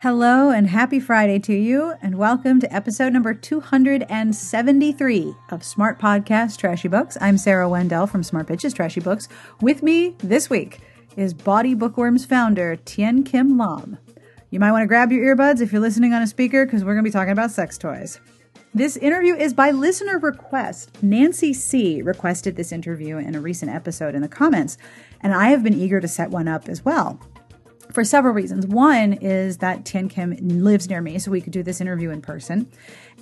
Hello and happy Friday to you, and welcome to episode number 273 of Smart Podcast Trashy Books. I'm Sarah Wendell from Smart Bitches Trashy Books. With me this week is Bawdy Bookworms founder Thien-Kim Lam. You might want to grab your earbuds if you're listening on a speaker because we're going to be talking about sex toys. This interview is by listener request. Nancy C. requested this interview in a recent episode in the comments, and I have been eager to set one up as well for several reasons. One is that Thien-Kim lives near me, so we could do this interview in person.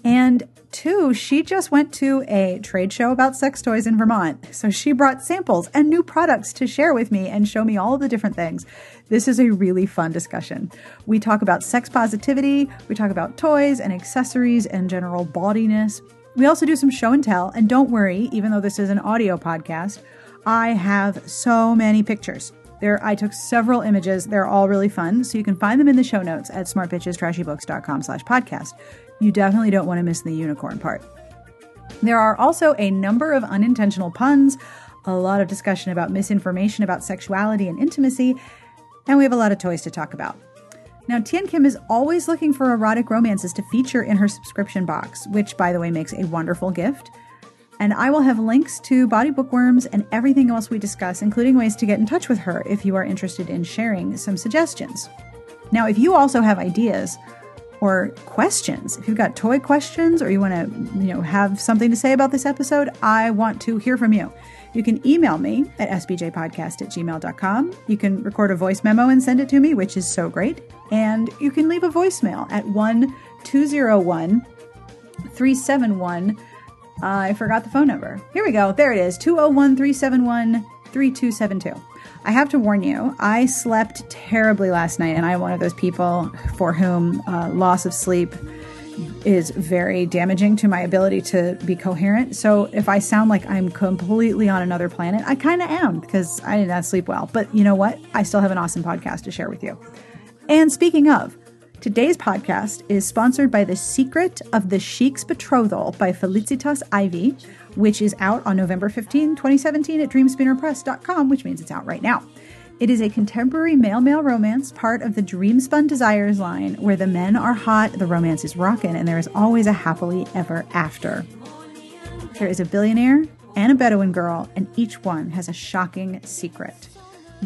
And two, she just went to a trade show about sex toys in Vermont. So she brought samples and new products to share with me and show me all the different things. This is a really fun discussion. We talk about sex positivity, we talk about toys and accessories and general bawdiness. We also do some show and tell. And don't worry, even though this is an audio podcast, I have so many pictures. There, I took several images. They're all really fun. So you can find them in the show notes at smartbitchestrashybooks.com slash podcast. You definitely don't want to miss the unicorn part. There are also a number of unintentional puns, a lot of discussion about misinformation about sexuality and intimacy, and we have a lot of toys to talk about. Now, Thien-Kim is always looking for erotic romances to feature in her subscription box, which, by the way, makes a wonderful gift. And I will have links to Bawdy Bookworms and everything else we discuss, including ways to get in touch with her if you are interested in sharing some suggestions. Now, if you also have ideas or questions, if you've got toy questions or you want to, you know, have something to say about this episode, I want to hear from you. You can email me at sbjpodcast at gmail.com. You can record a voice memo and send it to me, which is so great. And you can leave a voicemail at 1 201 371 I forgot the phone number. Here we go. There it is 201 371 3272. I have to warn you, I slept terribly last night, and I'm one of those people for whom uh, loss of sleep is very damaging to my ability to be coherent. So if I sound like I'm completely on another planet, I kind of am because I did not sleep well. But you know what? I still have an awesome podcast to share with you. And speaking of, Today's podcast is sponsored by The Secret of the Sheik's Betrothal by Felicitas Ivy, which is out on November 15, 2017 at dreamspinnerpress.com, which means it's out right now. It is a contemporary male male romance, part of the Dreamspun Desires line, where the men are hot, the romance is rockin', and there is always a happily ever after. There is a billionaire and a Bedouin girl, and each one has a shocking secret.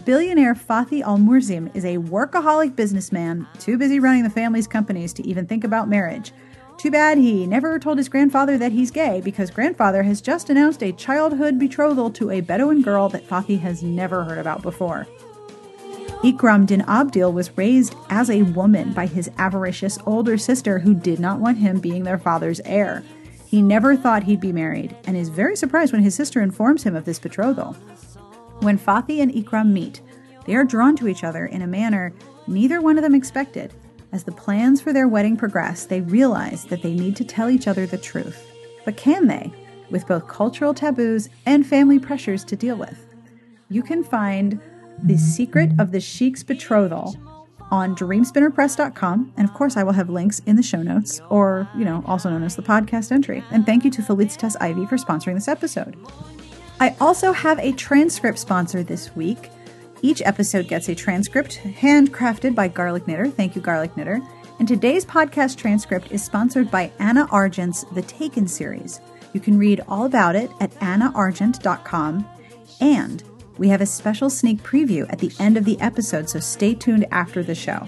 Billionaire Fathi Al Murzim is a workaholic businessman, too busy running the family's companies to even think about marriage. Too bad he never told his grandfather that he's gay because grandfather has just announced a childhood betrothal to a Bedouin girl that Fathi has never heard about before. Ikram Din Abdil was raised as a woman by his avaricious older sister who did not want him being their father's heir. He never thought he'd be married and is very surprised when his sister informs him of this betrothal. When Fathi and Ikram meet, they are drawn to each other in a manner neither one of them expected. As the plans for their wedding progress, they realize that they need to tell each other the truth. But can they, with both cultural taboos and family pressures to deal with? You can find The Secret of the Sheik's Betrothal on dreamspinnerpress.com. And of course, I will have links in the show notes, or, you know, also known as the podcast entry. And thank you to Felicitas Ivy for sponsoring this episode. I also have a transcript sponsor this week. Each episode gets a transcript handcrafted by Garlic Knitter. Thank you, Garlic Knitter. And today's podcast transcript is sponsored by Anna Argent's The Taken series. You can read all about it at annaargent.com. And we have a special sneak preview at the end of the episode, so stay tuned after the show.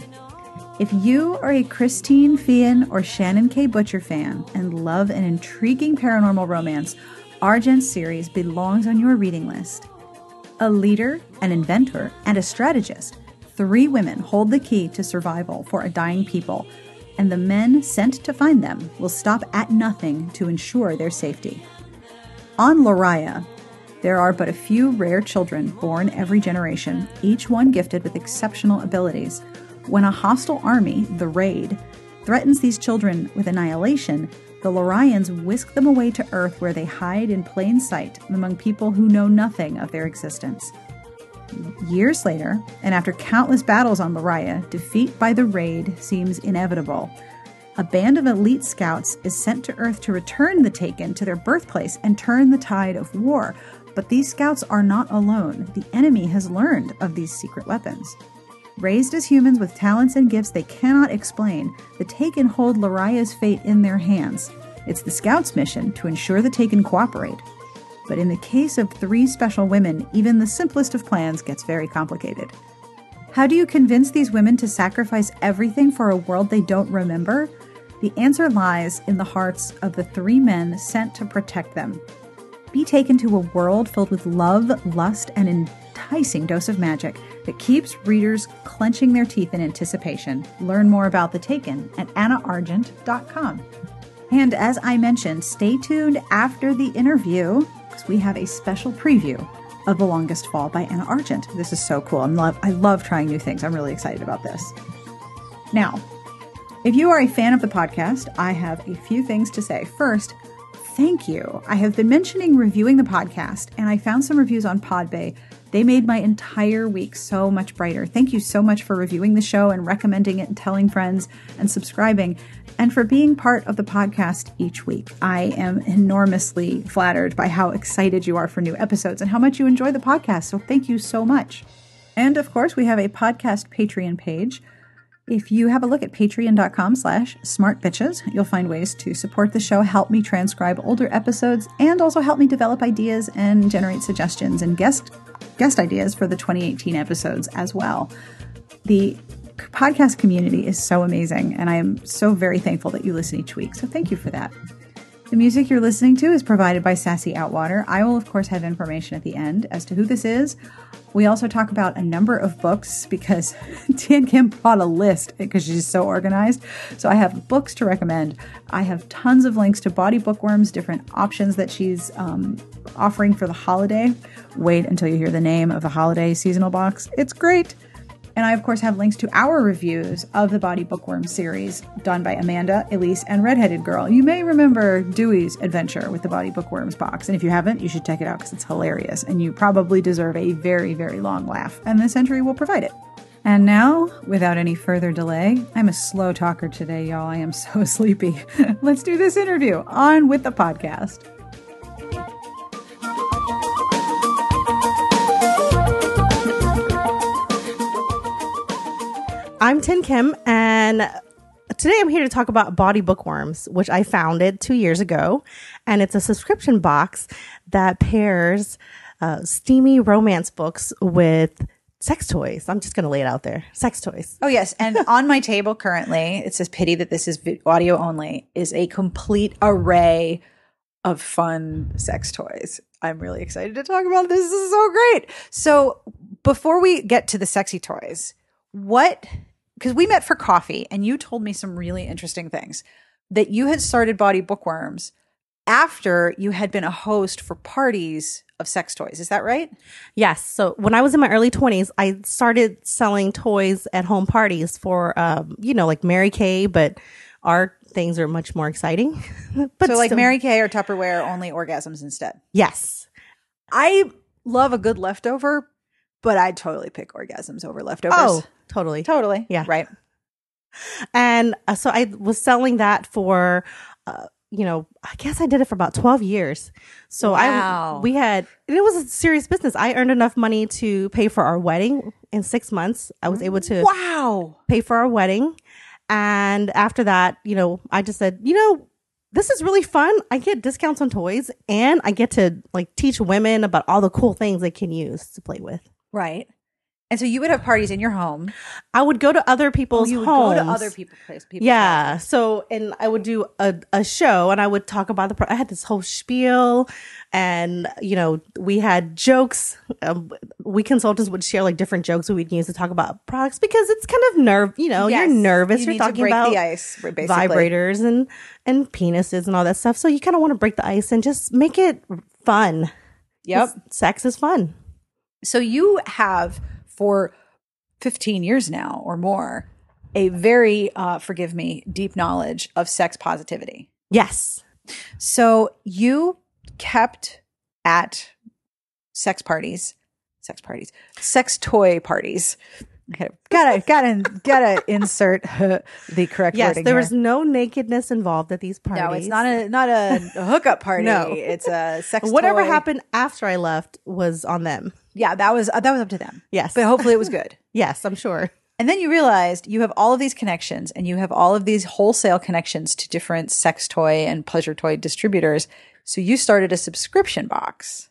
If you are a Christine Feehan or Shannon K. Butcher fan and love an intriguing paranormal romance, Argent series belongs on your reading list. A leader, an inventor, and a strategist, three women hold the key to survival for a dying people, and the men sent to find them will stop at nothing to ensure their safety. On Loraya, there are but a few rare children born every generation, each one gifted with exceptional abilities. When a hostile army, the Raid, threatens these children with annihilation, the Lorians whisk them away to Earth where they hide in plain sight among people who know nothing of their existence. Years later, and after countless battles on Loraya, defeat by the raid seems inevitable. A band of elite scouts is sent to Earth to return the Taken to their birthplace and turn the tide of war. But these scouts are not alone. The enemy has learned of these secret weapons. Raised as humans with talents and gifts they cannot explain, the Taken hold Loraya's fate in their hands. It's the Scouts' mission to ensure the Taken cooperate. But in the case of three special women, even the simplest of plans gets very complicated. How do you convince these women to sacrifice everything for a world they don't remember? The answer lies in the hearts of the three men sent to protect them. Be taken to a world filled with love, lust, and enticing dose of magic that keeps readers clenching their teeth in anticipation. Learn more about The Taken at annaargent.com. And as I mentioned, stay tuned after the interview because we have a special preview of The Longest Fall by Anna Argent. This is so cool. I'm love, I love trying new things. I'm really excited about this. Now, if you are a fan of the podcast, I have a few things to say. First, thank you. I have been mentioning reviewing the podcast, and I found some reviews on Podbay. They made my entire week so much brighter. Thank you so much for reviewing the show and recommending it and telling friends and subscribing and for being part of the podcast each week. I am enormously flattered by how excited you are for new episodes and how much you enjoy the podcast. So thank you so much. And of course, we have a podcast Patreon page. If you have a look at patreon.com slash smartbitches, you'll find ways to support the show, help me transcribe older episodes, and also help me develop ideas and generate suggestions and guest guest ideas for the 2018 episodes as well. The podcast community is so amazing, and I am so very thankful that you listen each week. So thank you for that. The music you're listening to is provided by Sassy Outwater. I will, of course, have information at the end as to who this is. We also talk about a number of books because Thien-Kim brought a list because she's so organized. So I have books to recommend. I have tons of links to bawdy bookworms, different options that she's um, offering for the holiday. Wait until you hear the name of the holiday seasonal box. It's great. And I, of course, have links to our reviews of the Bawdy Bookworm series done by Amanda, Elise, and Redheaded Girl. You may remember Dewey's adventure with the Bawdy Bookworms box. And if you haven't, you should check it out because it's hilarious. And you probably deserve a very, very long laugh. And this entry will provide it. And now, without any further delay, I'm a slow talker today, y'all. I am so sleepy. Let's do this interview on with the podcast. I'm Thien-Kim, and today I'm here to talk about Bawdy Bookworms, which I founded two years ago. And it's a subscription box that pairs uh, steamy romance books with sex toys. I'm just going to lay it out there sex toys. Oh, yes. And on my table currently, it says pity that this is audio only, is a complete array of fun sex toys. I'm really excited to talk about this. This is so great. So, before we get to the sexy toys, what because we met for coffee and you told me some really interesting things that you had started Bawdy Bookworms after you had been a host for parties of sex toys. Is that right? Yes. So when I was in my early 20s, I started selling toys at home parties for, um, you know, like Mary Kay, but our things are much more exciting. but so, like still- Mary Kay or Tupperware, only orgasms instead. Yes. I love a good leftover, but I'd totally pick orgasms over leftovers. Oh, totally. Totally. Yeah. Right. And uh, so I was selling that for, uh, you know, I guess I did it for about 12 years. So wow. I, we had, it was a serious business. I earned enough money to pay for our wedding in six months. I was able to wow pay for our wedding. And after that, you know, I just said, you know, this is really fun. I get discounts on toys and I get to like teach women about all the cool things they can use to play with. Right. And so you would have parties in your home. I would go to other people's oh, you would homes. go to other people's place. People's yeah. So, and I would do a, a show and I would talk about the, pro- I had this whole spiel and, you know, we had jokes. Um, we consultants would share like different jokes we'd use to talk about products because it's kind of nerve, you know, Yes. you're nervous. You are talking about the ice, vibrators and, and penises and all that stuff. So you kind of want to break the ice and just make it fun. Yep. Sex is fun. So you have for 15 years now or more a very uh, forgive me deep knowledge of sex positivity. Yes. So you kept at sex parties, sex parties, sex toy parties. Okay, gotta gotta gotta insert the correct Yes. wording There here. was no nakedness involved at these parties. no, it's not a not a, a hookup party. No. it's a sex. Whatever toy. happened after I left was on them. Yeah, that was uh, that was up to them. Yes. but hopefully it was good. Yes, I'm sure. And then you realized you have all of these connections and you have all of these wholesale connections to different sex toy and pleasure toy distributors. So you started a subscription box.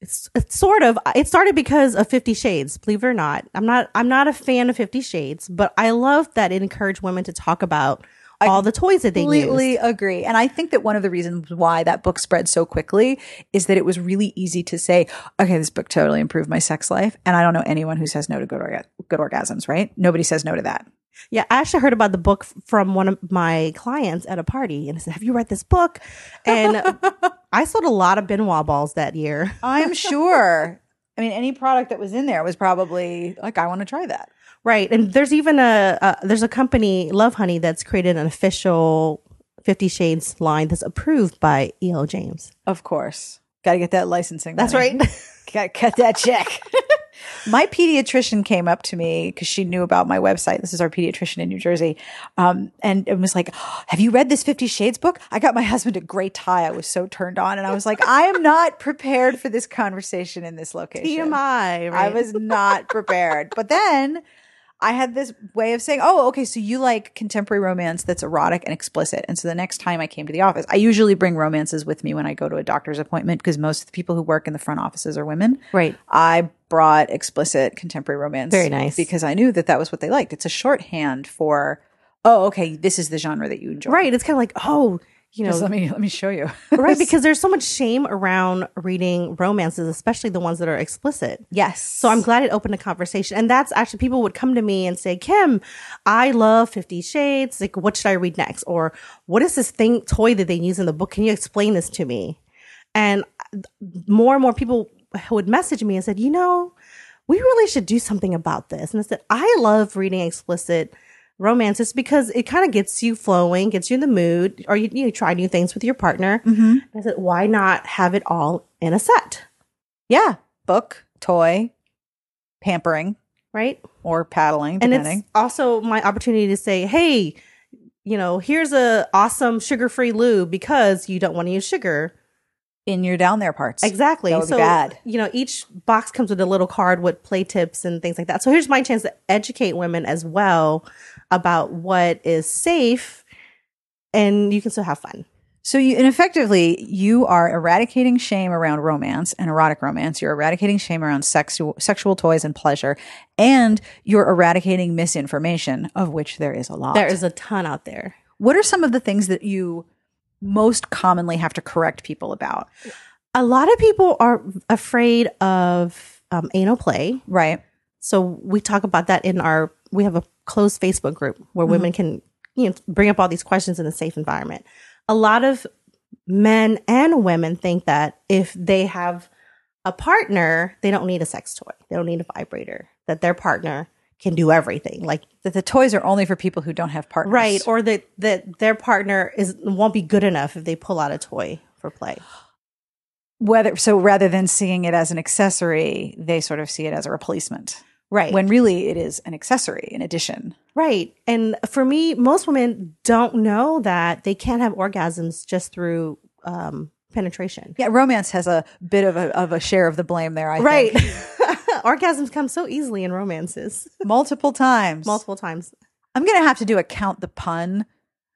It's, it's sort of it started because of 50 shades believe it or not i'm not i'm not a fan of 50 shades but i love that it encouraged women to talk about all the toys that they completely use agree. And I think that one of the reasons why that book spread so quickly is that it was really easy to say, okay, this book totally improved my sex life. And I don't know anyone who says no to good, orga- good orgasms, right? Nobody says no to that. yeah i actually heard about the book from one of my clients at a party and i said have you read this book and i sold a lot of Ben Wa balls that year I'm sure. I mean, any product that was in there was probably like, I want to try that. Right. And there's even a, there's a company, Lovehoney, that's created an official Fifty Shades line that's approved by E.L. James. Of course. Got to get that licensing. That's money. right. Got to cut that check. my pediatrician came up to me because she knew about my website. This is our pediatrician in New Jersey. Um, and it was like, Have you read this Fifty Shades book? I got my husband a gray tie. I was so turned on. And I was like, I am not prepared for this conversation in this location. TMI. Right? I was not prepared. But then I had this way of saying, oh, okay, so you like contemporary romance that's erotic and explicit. And so the next time I came to the office, I usually bring romances with me when I go to a doctor's appointment because most of the people who work in the front offices are women. Right. I brought explicit contemporary romance. Very nice. Because I knew that that was what they liked. It's a shorthand for, oh, okay, this is the genre that you enjoy. Right. It's kind of like, oh, you know, Just let me let me show you. right? Because there's so much shame around reading romances, especially the ones that are explicit. yes. So I'm glad it opened a conversation. And that's actually people would come to me and say, Kim, I love Fifty Shades. Like, what should I read next? Or what is this thing, toy that they use in the book? Can you explain this to me? And uh, more and more people would message me and said, you know, we really should do something about this. And I said, I love reading explicit romances because it kind of gets you flowing, gets you in the mood, or you, you try new things with your partner. Mm-hmm. I said, why not have it all in a set? yeah, book, toy, pampering Right. or paddling, and depending. it's also my opportunity to say, hey, you know, here's a awesome sugar-free lube because you don't want to use sugar. in your down there parts. Exactly. That would be so, bad. you know, each box comes with a little card with play tips and things like that. So here's my chance to educate women as well about what is safe and you can still have fun. So you and effectively you are eradicating shame around romance and erotic romance. You're eradicating shame around sexual sexual toys and pleasure, and you're eradicating misinformation, of which there is a lot. There is a ton out there. what are some of the things that you most commonly have to correct people about? A lot of people are afraid of um, anal play. Right. So we talk about that in our we have a closed Facebook group where women mm-hmm. can you know bring up all these questions in a safe environment. A lot of men and women think that if they have a partner, they don't need a sex toy. They don't need a vibrator. That their partner can do everything. Like That the toys are only for people who don't have partners. right or that that their partner is won't be good enough if they pull out a toy for play. Whether so rather than seeing it as an accessory, they sort of see it as a replacement. Right. When really it is an accessory in addition. Right. And for me, most women don't know that they can't have orgasms just through um, penetration. Yeah, romance has a bit of a of a share of the blame there, I Right. Orgasms come so easily in romances, Multiple times. multiple times. I'm gonna have to do a count the pun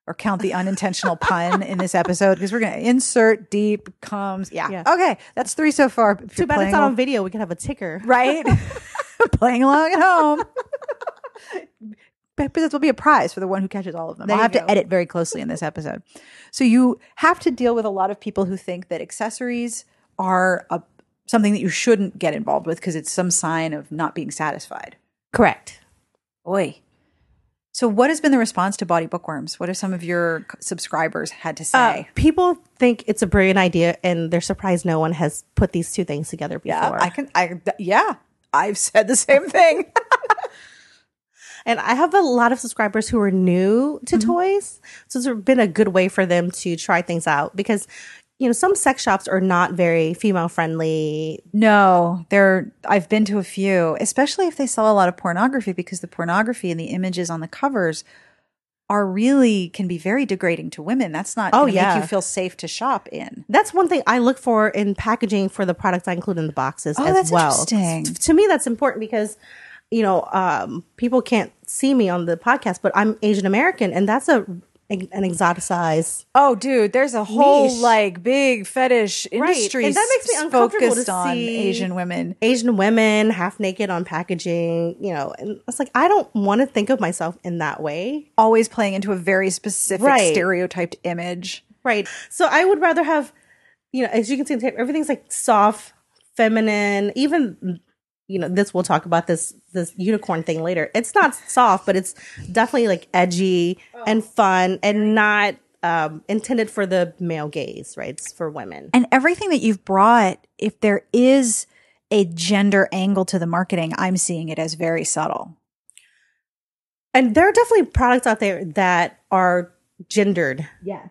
or count the unintentional pun in this episode because we're gonna insert deep comes. Yeah. Yeah. Okay. That's three so far. Too bad it's not on video. We could have a ticker. right? playing along at home. But this will be a prize for the one who catches all of them. There I'll have go. to edit very closely in this episode. So you have to deal with a lot of people who think that accessories are a, something that you shouldn't get involved with because it's some sign of not being satisfied. Correct. Boy. So what has been the response to bawdy bookworms? What have some of your subscribers had to Uh, say? people think it's a brilliant idea, and they're surprised no one has put these two things together before. yeah, I can I yeah, I've said the same thing. And I have a lot of subscribers who are new to Mm-hmm. toys. So it's been a good way for them to try things out because, you know, some sex shops are not very female friendly. No, there. I've been to a few, especially if they sell a lot of pornography, because the pornography and the images on the covers are really can be very degrading to women. That's not. Oh, yeah. make you feel safe to shop in. That's one thing I look for in packaging for the products I include in the boxes Oh, as that's well. interesting. To me, that's important because you know, um, people can't see me on the podcast, but I'm Asian American, and that's a an exoticized. Oh, dude, there's a whole Niche. like big fetish industry And that makes me uncomfortable focused to on see- Asian women. Asian women half naked on packaging, you know, and it's like I don't want to think of myself in that way. Always playing into a very specific Right. stereotyped image. Right. So I would rather have, you know, as you can see, everything's like soft, feminine. Even, you know, this we'll talk about this this unicorn thing later. It's not soft, but it's definitely like edgy and fun and not um, intended for the male gaze. Right. It's for women. And everything that you've brought, if there is a gender angle to the marketing, I'm seeing it as very subtle. And there are definitely products out there that are gendered Yes.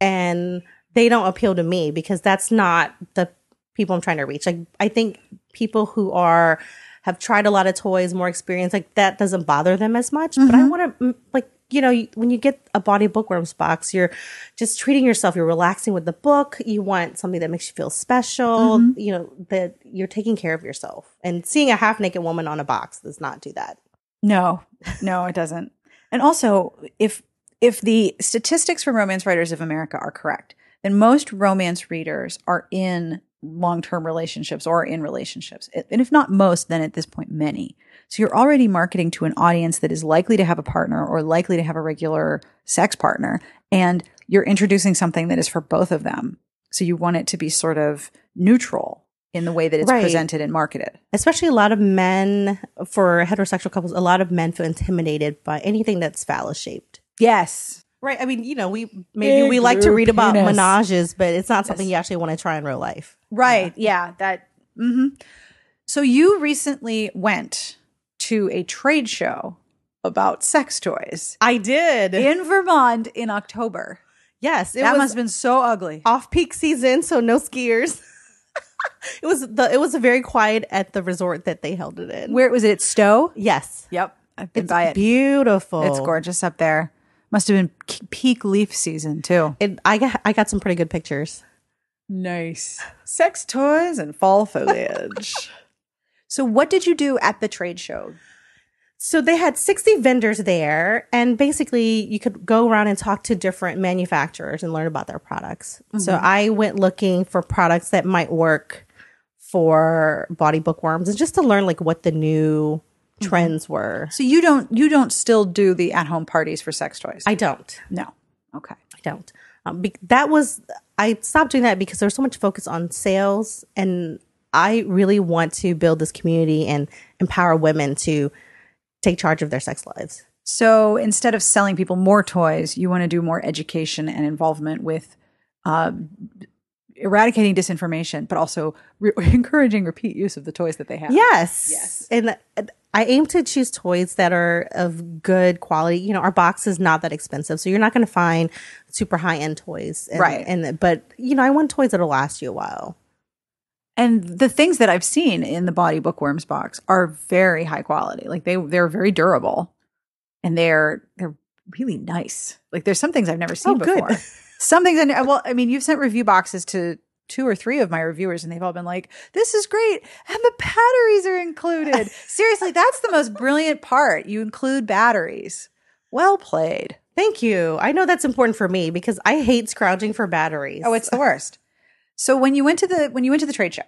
and they don't appeal to me because that's not the people I'm trying to reach. Like I think people who are have tried a lot of toys, more experience, like that doesn't bother them as much. But I mm-hmm. want to mm, like you know you- when you get a bawdy bookworms box, you're just treating yourself. You're relaxing with the book. You want something that makes you feel special. Mm-hmm. You know that you're taking care of yourself. And seeing a half naked woman on a box does not do that. No, no, it doesn't. And also, if if the statistics from Romance Writers of America are correct, then most romance readers are in long term relationships or in relationships. And if not most, then at this point, many. So you're already marketing to an audience that is likely to have a partner or likely to have a regular sex partner. And you're introducing something that is for both of them. So you want it to be sort of neutral in the way that it's Right. presented and marketed. especially a lot of men for heterosexual couples a lot of men feel intimidated by anything that's phallus shaped Yes. Right i mean you know we maybe Big we like to read about penis. menages but it's not something you actually want to try in real life Right. Yeah. That. hmm So you recently went to a trade show about sex toys i did in Vermont in October. yes it that must have been so ugly. off peak season so no skiers it was the it was very quiet at the resort that they held it in Where was it? At Stowe. yes Yep. I've been it's by it. beautiful It's gorgeous up there. Must have been peak leaf season too. it, i got i got some pretty good pictures Nice. Sex toys and fall foliage. so what did you do at the trade show? So they had 60 vendors there, and basically you could go around and talk to different manufacturers and learn about their products. So mm-hmm. I went looking for products that might work for bawdy bookworms and just to learn like what the new trends were. So you don't you don't still do the at home parties for sex toys? I don't. no. Okay. I don't. Um, be- that was I stopped doing that because there was so much focus on sales, and I really want to build this community and empower women to take charge of their sex lives. So instead of selling people more toys, you want to do more education and involvement with um, eradicating disinformation, but also re- encouraging repeat use of the toys that they have. Yes. Yes. And uh, I aim to choose toys that are of good quality. You know, our box is not that expensive, so you're not going to find super high end toys. And, Right. And but you know, I want toys that'll last you a while. And the things that I've seen in the Bawdy Bookworms box are very high quality. Like they they're very durable, and they're they're really nice. Like there's some things I've never seen Oh, good. before. some things. I, well, I mean, you've sent review boxes to two or three of my reviewers, and they've all been like, "This is great," and the batteries are included. Seriously, that's the most brilliant part. You include batteries. Well played. Thank you. I know that's important for me because I hate scrounging for batteries. Oh, it's the worst. So when you went to the when you went to the trade show,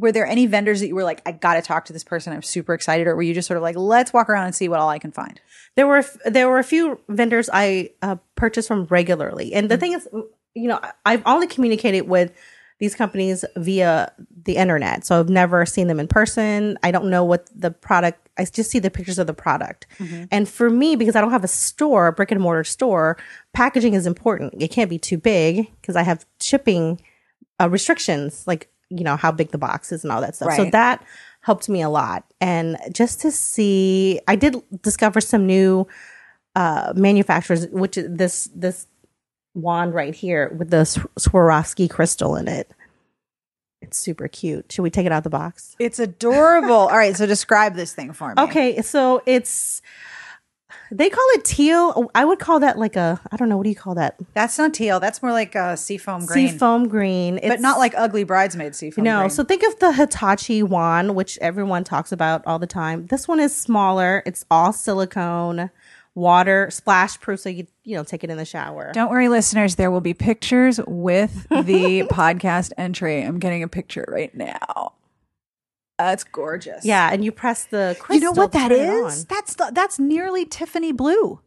were there any vendors that you were like, I got to talk to this person. I'm super excited, or were you just sort of like, let's walk around and see what all I can find? there were there were a few vendors I uh, purchase from regularly, and the Mm-hmm. thing is, you know, I've only communicated with these companies via the internet, so I've never seen them in person. I don't know what the product. I just see the pictures of the product, Mm-hmm. and for me, because I don't have a store, a brick and mortar store, packaging is important. It can't be too big because I have shipping uh, restrictions, like you know how big the box is and all that stuff. So that helped me a lot, and just to see, I did discover some new uh, manufacturers, which is this this wand right here with the Swarovski crystal in it. It's super cute. Should we take it out of the box? It's adorable. all right, so describe this thing for me. Okay, so it's they call it teal. I would call that like a I don't know what do you call that? That's not teal. That's more like a seafoam green. Seafoam green, but not like ugly bridesmaid seafoam green. no. green. So think of the Hitachi wand, which everyone talks about all the time. This one is smaller. It's all silicone, water splash proof, so you you know take it in the shower. Don't worry, listeners. There will be pictures with the podcast entry. I'm getting a picture right now. That's gorgeous. Yeah, and you press the crystal. You know what that is? That's the, that's nearly Tiffany blue.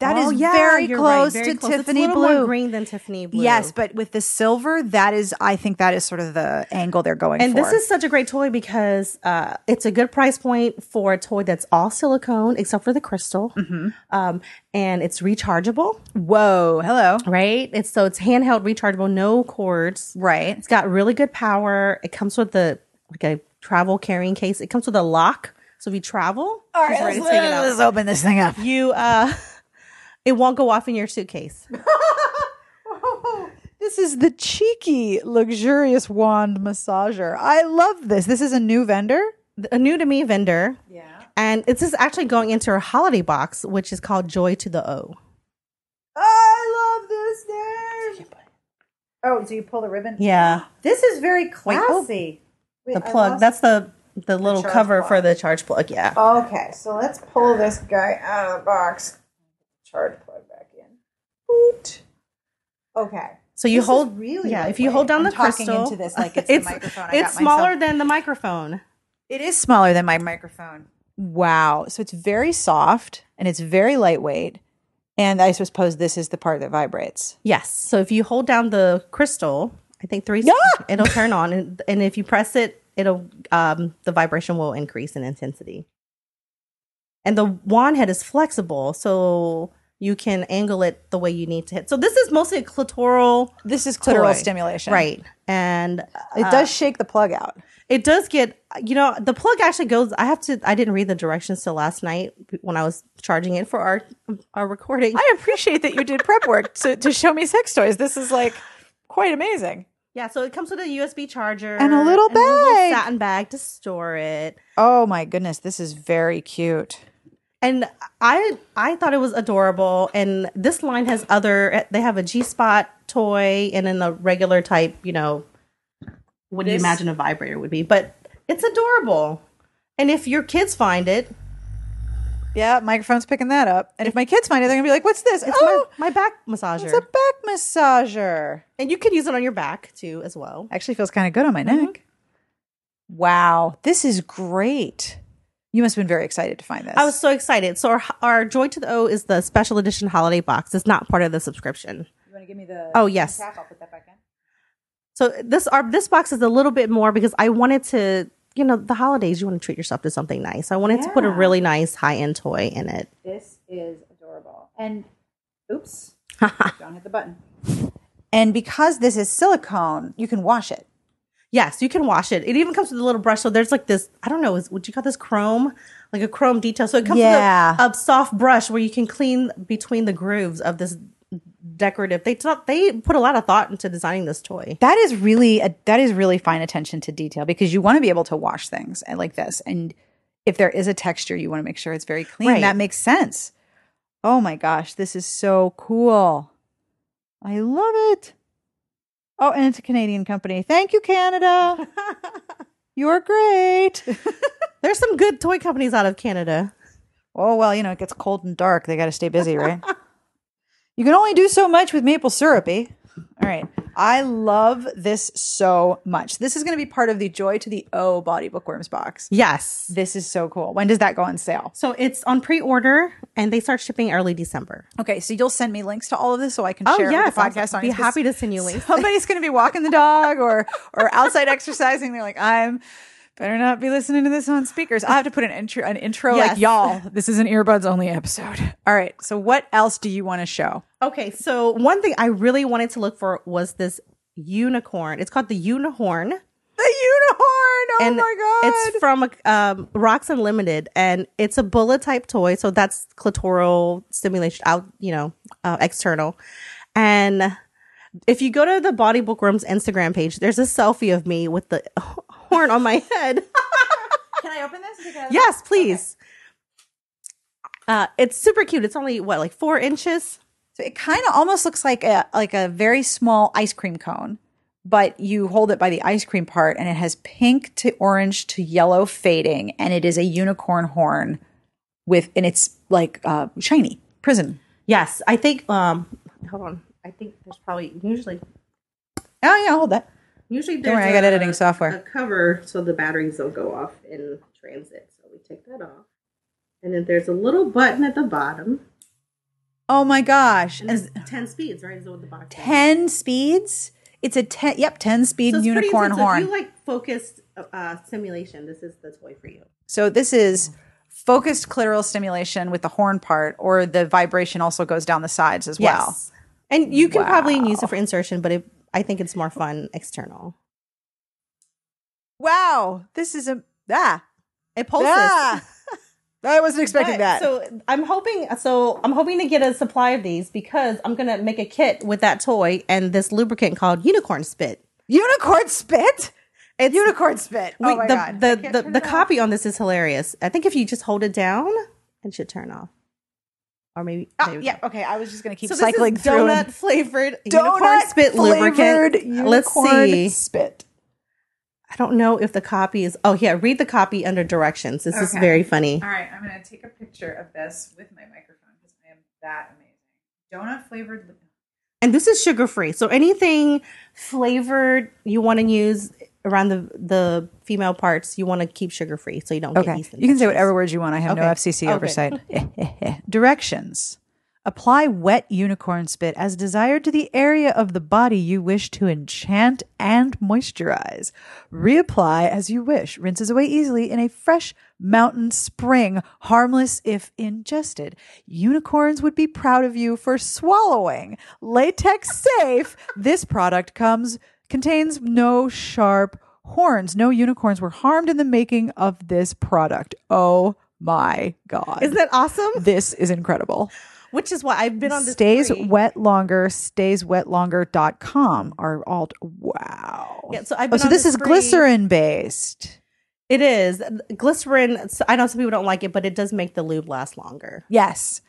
That is Oh, yeah, very close right, very to close. It's a Tiffany little blue. more green than Tiffany blue. Yes, but with the silver, that is I think that is sort of the angle they're going And for. this is such a great toy because uh, it's a good price point for a toy that's all silicone except for the crystal, Mm-hmm. um, and it's rechargeable. whoa, hello. Right? It's so it's handheld, rechargeable, no cords. Right. It's got really good power. It comes with the like a travel carrying case. It comes with a lock, so if you travel, All right, let's, to take it out. let's open this thing up. You uh, it won't go off in your suitcase. This is the cheeky, luxurious wand massager. I love this. This is a new vendor. A new to me vendor, Yeah. and this is actually going into her holiday box, which is called Joy to the O. I love this thing. Oh, so you pull the ribbon? Yeah. This is very oh. classy. Wait, the plug. That's the the little charge cover plug. for the charge plug. Yeah. Okay, so let's pull this guy out of the box. Charge plug back in. Boot. Okay. So you This is hold really yeah. If you hold down I'm the talking crystal, into this like it's the microphone I it's smaller myself. than the microphone. It is smaller than my microphone. Wow. So it's very soft and it's very lightweight. And I suppose this is the part that vibrates. Yes. So if you hold down the crystal, I think three, Yeah! it'll turn on, and, and if you press it, it'll um the vibration will increase in intensity. And the wand head is flexible, so you can angle it the way you need to hit. So this is mostly a clitoral, This is clitoral toy. stimulation. right? And It does shake the plug out. It does get, you know, the plug actually goes. I have to. I didn't read the directions till last night when I was charging it for our our recording. I appreciate that you did prep work to, to show me sex toys. This is like quite amazing. Yeah, so it comes with a USB charger And a little bag. satin bag to store it. Oh my goodness, this is very cute. And I I thought it was adorable. And this line has other. They have a G spot toy and then a regular type. You know, what do you imagine a vibrator would be? But it's adorable. And if your kids find it, Yeah, microphone's picking that up. And if my kids find it, they're gonna be like, "What's this?" it's oh, my, my back massager. it's a back massager. And you could use it on your back too, as well. Actually, feels kind of good on my neck. Mm-hmm. Wow, this is great. You must have been very excited to find this. I was so excited. So our, our Joy to the O is the special edition holiday box. It's not part of the subscription. You want to give me the? Oh, yes. I'll put that back in. So this our this box is a little bit more because I wanted to, you know, the holidays you want to treat yourself to something nice. I wanted to put a really nice high end toy in it. This is adorable. And oops, don't hit the button. And because this is silicone, you can wash it. Yes, you can wash it. It even comes with a little brush. So there's like this, I don't know, is, would you call this chrome? Like a chrome detail. So it comes Yeah. with a, a soft brush where you can clean between the grooves of this decorative. They thought they put a lot of thought into designing this toy. That is really a, that is really fine attention to detail because you want to be able to wash things uh, like this. And if there is a texture, you want to make sure it's very clean. Right. That makes sense. Oh my gosh, this is so cool. I love it. Oh, and it's a Canadian company. Thank you, Canada. You're great. There's some good toy companies out of Canada. oh well, you know, it gets cold and dark. They got to stay busy, right? you can only do so much with maple syrupy. Eh? All right. I love this so much. This is going to be part of the Joy to the O Bawdy Bookworms box. Yes. This is so cool. When does that go on sale? So it's on pre-order and they start shipping early December. Okay, so you'll send me links to all of this so I can Oh, share yes, with the I'll podcast. be happy to send you links. Somebody's going to be walking the dog or or outside exercising. They're like, I'm better not be listening to this on speakers. I have to put an intro, an intro Yes. like y'all. This is an earbuds only episode. All right. So what else do you want to show? Okay, so one thing I really wanted to look for was this unicorn. It's called the unicorn. The unicorn. Oh and my god. It's from um, Rocks Unlimited, and it's a bullet type toy. So that's clitoral stimulation out, you know, uh, external. And if you go to the Bawdy Bookworms Instagram page, there's a selfie of me with the horn on my head. Can I open this? yes, please. Uh, it's super cute. It's only what, like four inches? So it kind of almost looks like a like a very small ice cream cone, but you hold it by the ice cream part, and it has pink to orange to yellow fading, and it is a unicorn horn with, and it's like uh, shiny prison. Yes, I think. Um, hold on. I think there's probably usually Oh yeah, hold that. Usually Don't worry, I got editing software. A cover so the batteries don't go off in transit. So we take that off, and then there's a little button at the bottom. Oh my gosh, And Is- ten speeds, right? Is what the box. says. ten speeds. It's a ten. Yep, ten speed So unicorn. So horn. If you like focused uh, simulation, this is the toy for you. So this is focused clitoral stimulation with the horn part, or the vibration also goes down the sides as well. And you can probably use it for insertion, but it, I think it's more fun external. Wow, this is a ah. It pulses. ah. I wasn't expecting But- that. So I'm hoping. So I'm hoping to get a supply of these because I'm gonna make a kit with that toy and this lubricant called Unicorn Spit. unicorn spit. It's Unicorn spit. we- oh my the god. The the, the copy on this is hilarious. I think if you just hold it down, it should turn off. Or maybe ah, there we yeah. go. Okay. I was just gonna keep So cycling this is through. donut flavored donut unicorn spit flavored lubricant. Let's unicorn see. spit. I don't know if the copy is. Oh yeah, read the copy under directions. This is very funny. All right, I'm gonna take a picture of this with my microphone because I am that amazing. Donut flavored. And this is sugar free. So anything flavored you want to use around the the female parts, you want to keep sugar free so you don't get Okay. yeast You can say whatever words you want. I have no FCC Okay. oversight. Directions. Apply wet unicorn spit as desired to the area of the body you wish to enchant and moisturize. Reapply as you wish. Rinses away easily in a fresh mountain spring, harmless if ingested. Unicorns would be proud of you for swallowing. Latex safe. this product comes contains no sharp horns. No unicorns were harmed in the making of this product. Oh my god. Isn't that awesome? this is incredible. Which is why I've been on this. Stays spree. wet longer, stayswetlonger.com are all wow. Yeah, so I've oh, so on this this is glycerin based. It is glycerin. I know some people don't like it, but it does make the lube last longer. Yes.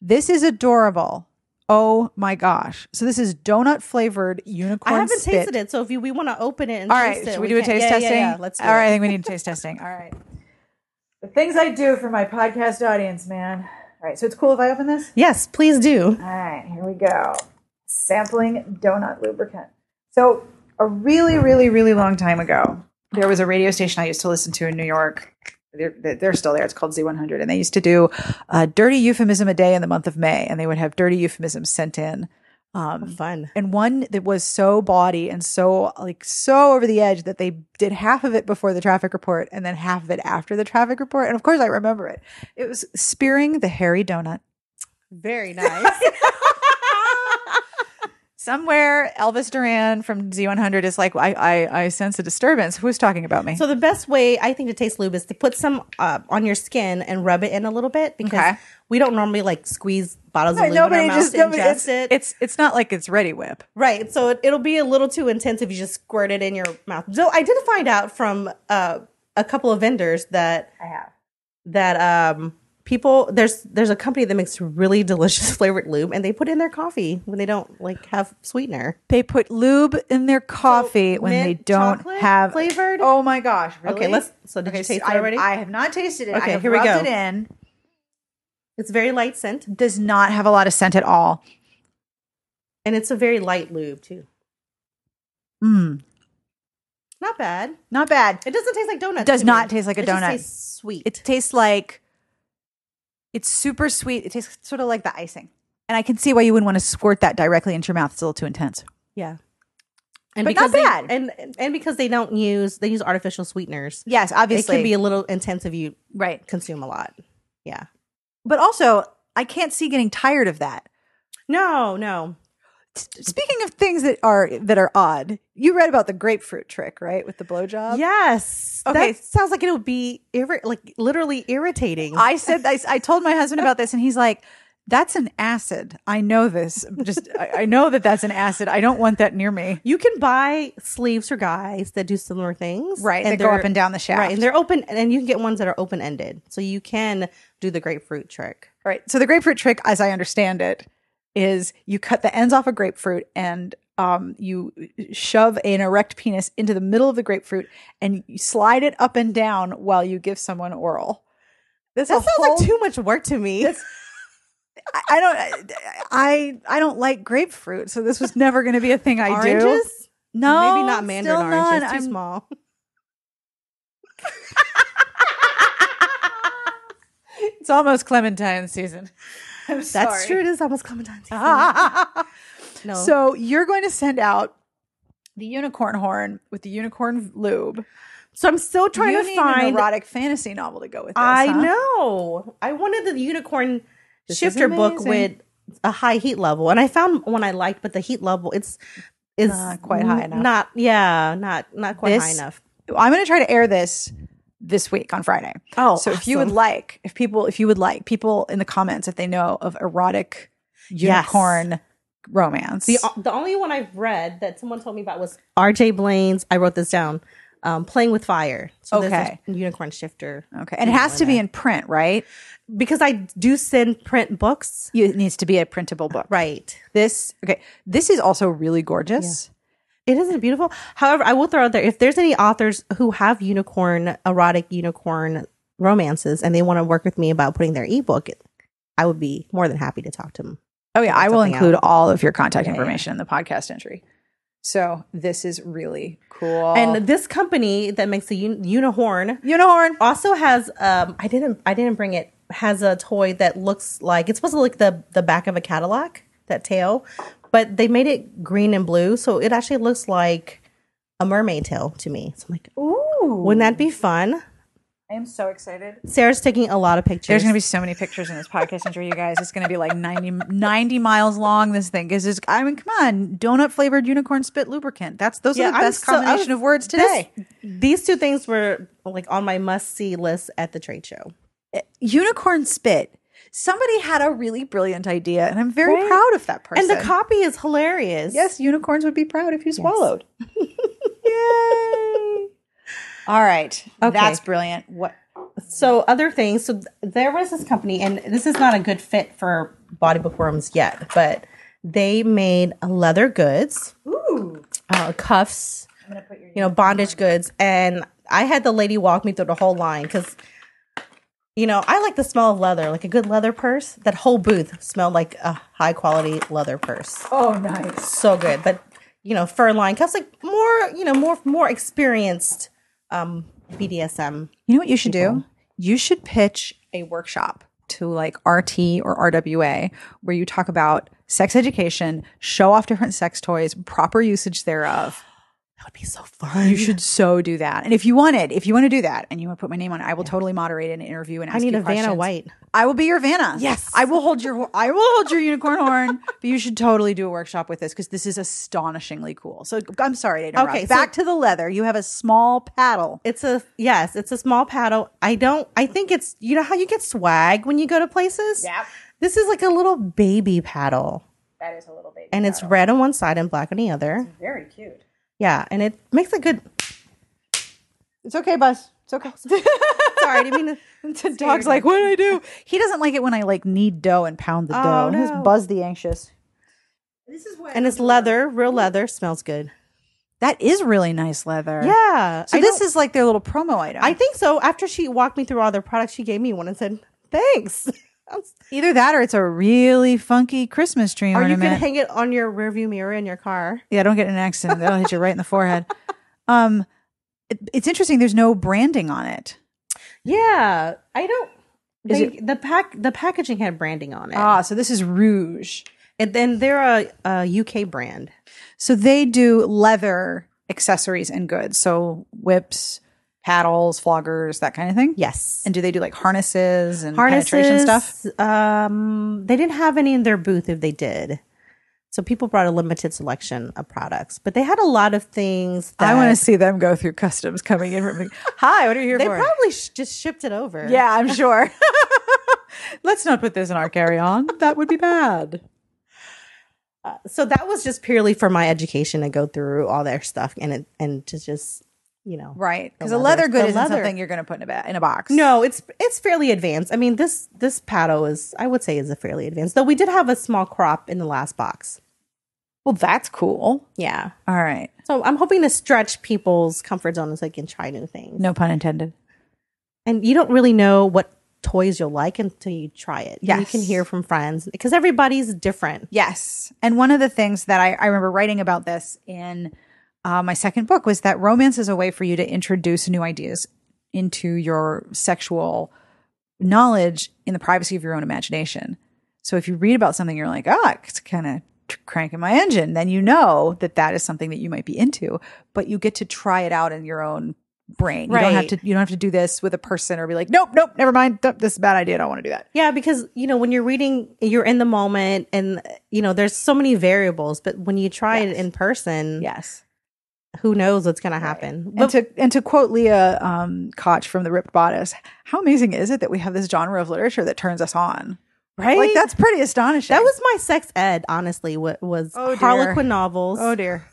This is adorable. Oh my gosh. So this is donut flavored unicorn I haven't spit. tasted it, so if you, we want to open it and All taste right, it, should we, do a taste yeah, testing? Yeah, yeah, let's do All right, I think we need taste testing. All right. The things I do for my podcast audience, man. All right, so it's cool if I open this? Yes, please do. All right, here we go. Sampling donut lubricant. So, a really, really, really long time ago, there was a radio station I used to listen to in New York. They're, they're still there. It's called Z100. And they used to do a dirty euphemism a day in the month of May. And they would have dirty euphemisms sent in. Um, Fun. and one that was so bawdy and so like so over the edge that they did half of it before the traffic report and then half of it after the traffic report. And of course, I remember it. It was spearing the hairy donut. Very nice. Somewhere, Elvis Duran from Z100 is like, I, I, I sense a disturbance. Who's talking about me? so the best way I think to taste lube is to put some uh, on your skin and rub it in a little bit because Okay. we don't normally like squeeze bottles of Right, lube in our nobody mouth just to ingest it's, it. it's it's not like it's Reddi-wip. Right. So it, it'll be a little too intense if you just squirt it in your mouth. So I did find out from uh, a couple of vendors that I have. that um people there's there's a company that makes really delicious flavored lube and they put it in their coffee when they don't like have sweetener. They put lube in their coffee when they don't have flavored? Oh my gosh! Really? Okay, let's so did Okay, you so taste it I, already? I have not tasted it. I Okay, have here we go. it in. it's very light scent Does not have a lot of scent at all. and it's a very light lube too. Mm, Not bad. not bad. It doesn't taste like donuts. Does not me. taste like a donut. It donut. tastes sweet. It tastes like it's super sweet. It tastes sort of like the icing, and I can see why you wouldn't want to squirt that directly into your mouth. It's a little too intense. yeah. And But because not they, bad. and and because they don't use they use artificial sweeteners. Yes, obviously. It can be a little intense if you right. consume a lot. Yeah. But also, I can't see getting tired of that. No, no. Speaking of things that are that are odd, you read about the grapefruit trick, right? With the blowjob. Yes. Okay. That sounds like it would be irri- like literally irritating. I said I, I told my husband about this, and he's like, That's an acid. I know this. Just I, I know that that's an acid. I don't want that near me. You can buy sleeves for guys that do similar things. Right, that go they're- up and down the shaft. Right. And they're open and you can get ones that are open ended. So you can do the grapefruit trick. Right. So the grapefruit trick, as I understand it, is you cut the ends off a grapefruit and um, you shove an erect penis into the middle of the grapefruit and you slide it up and down while you give someone oral. This That sounds whole- like too much work to me. I, I don't. I I don't like grapefruit, so this was never going to be a thing I do. Oranges? No, Maybe not mandarin oranges. none. Too I'm- small. It's almost clementine season. I'm That's sorry. true. It is almost Clementine season. no. So you're going to send out the unicorn horn with the unicorn lube. So I'm still trying you to need find. an erotic fantasy novel to go with this. I huh? know. I wanted the unicorn This shifter book with a high heat level, and I found one I liked, but the heat level it's is Not quite high enough. Not yeah, not not quite high enough. I'm going to try to air this this week on Friday. Oh, so if you would like, if people, if you would like, people in the comments, if they know of erotic Yes. unicorn romance, The the only one I've read that someone told me about was R.J. Blain's. I wrote this down. Um, playing with fire. So Okay. unicorn shifter. okay, and it has to be in print, right? because I do send print books. It needs to be a printable book. Right. This okay. This is also really gorgeous. It isn't beautiful. However, I will throw out there if there's any authors who have unicorn, erotic unicorn romances and they want to work with me about putting their ebook, I would be more than happy to talk to them. Oh yeah, I will include out. all of your contact Yeah, yeah. information in the podcast entry. So this is really cool. And this company that makes the un- unihorn unicorn. also has um I didn't I didn't bring it has a toy that looks like it's supposed to look the the back of a Cadillac, that tail, but they made it green and blue, so it actually looks like a mermaid tail to me. So I'm like, Ooh, wouldn't that be fun? I am so excited. Sarah's taking a lot of pictures. There's going to be so many pictures in this podcast entry, you guys. It's going to be like 90, 90 miles long. This thing is just, I mean, come on, donut flavored unicorn spit lubricant. That's those are the I'm best so- combination was- of words this- today. these two things were like on my must see list at the trade show. Eh, unicorn spit. Somebody had a really brilliant idea, and I'm very Right. proud of that person. And the copy is hilarious. Yes, unicorns would be proud if you swallowed. Yay! All right, Okay. that's brilliant. What? So other things. So there was this company, and this is not a good fit for bawdy bookworms yet, but they made leather goods, Ooh, uh, cuffs, I'm gonna put your. you know, bondage goods, and I had the lady walk me through the whole line because. You know, I like the smell of leather, like a good leather purse. That whole booth smelled like a high quality leather purse. Oh, nice. so good. But you know, fur line cuffs like more, you know, more more experienced um BDSM. You know what you should do? You should pitch a workshop to like RT or RWA where you talk about sex education, show off different sex toys, proper usage thereof. That would be so fun. You should so do that. And if you wanted, if you want to do that and you want to put my name on it, I will totally moderate an interview and ask I need you a Vanna. White. I will be your Vanna. Yes. I will hold your I will hold your unicorn horn, but you should totally do a workshop with this because this is astonishingly cool. So I'm sorry to interrupt. Okay, so- back to the leather. You have a small paddle. It's a yes, it's a small paddle. I don't I think it's you know how you get swag when you go to places? Yeah. This is like a little baby paddle. That is a little baby. And it's red on one side and black on the other. very cute. Yeah, and it makes a good It's okay, Buzz. It's okay. sorry, I didn't mean to the dog's like, what do I do? He doesn't like it when I like knead dough and pound the Oh, dough. His no. Buzz the anxious. This is what and it's leather, real leather, smells good. that is really nice leather. Yeah. So I this is like their little promo item. I think so. After she walked me through all their products, she gave me one and said, "Thanks." Either that or it's a really funky Christmas tree or you can hang it on your rearview mirror in your car. yeah, don't get in an accident. That'll hit you right in the forehead. Um, it- it's interesting. There's no branding on it. Yeah, I don't. They, the pack the packaging had branding on it, Ah, so this is Rouge. and then they're a, a UK brand. So they do leather accessories and goods. So whips, paddles, floggers, that kind of thing. Yes, And do they do like harnesses and harnesses, penetration stuff? Um, they didn't have any in their booth. If they did, so people brought a limited selection of products, but they had a lot of things. That I want to see them go through customs coming in from. Hi, what are you here They for? They probably sh- just shipped it over. yeah, I'm sure. Let's not put this in our carry on. That would be bad. Uh, so that was just purely for my education to go through all their stuff and it, and to just you know Right. Because a leather good isn't leather. something you're going to put in a, ba- in a box. No, it's it's fairly advanced. I mean this this paddle is I would say is a fairly advanced. Though we did have a small crop in the last box. Well, that's cool. Yeah. All right. So I'm hoping to stretch people's comfort zone so they can try new things. No pun intended. And you don't really know what toys you'll like until you try it. Yeah, You can hear from friends because everybody's different. Yes. And one of the things that I, I remember writing about this in uh, my second book was that romance is a way for you to introduce new ideas into your sexual knowledge in the privacy of your own imagination. So if you read about something, you're like, ah, it's kind of cranking my engine, then you know that that is something that you might be into, but you get to try it out in your own brain. Right. You don't have to, you don't have to do this with a person or be like, nope, nope, never mind. This is a bad idea. I don't want to do that. Yeah, because you know when you're reading, you're in the moment, and you know there's so many variables. But when you try it in person, Yes. Who knows what's going to happen? And But to and to quote Leah um, Koch from the Ripped Bodice, how amazing is it that we have this genre of literature that turns us on? right, Like that's pretty astonishing. that was my sex ed. Honestly, what was Oh. Harlequin novels oh dear,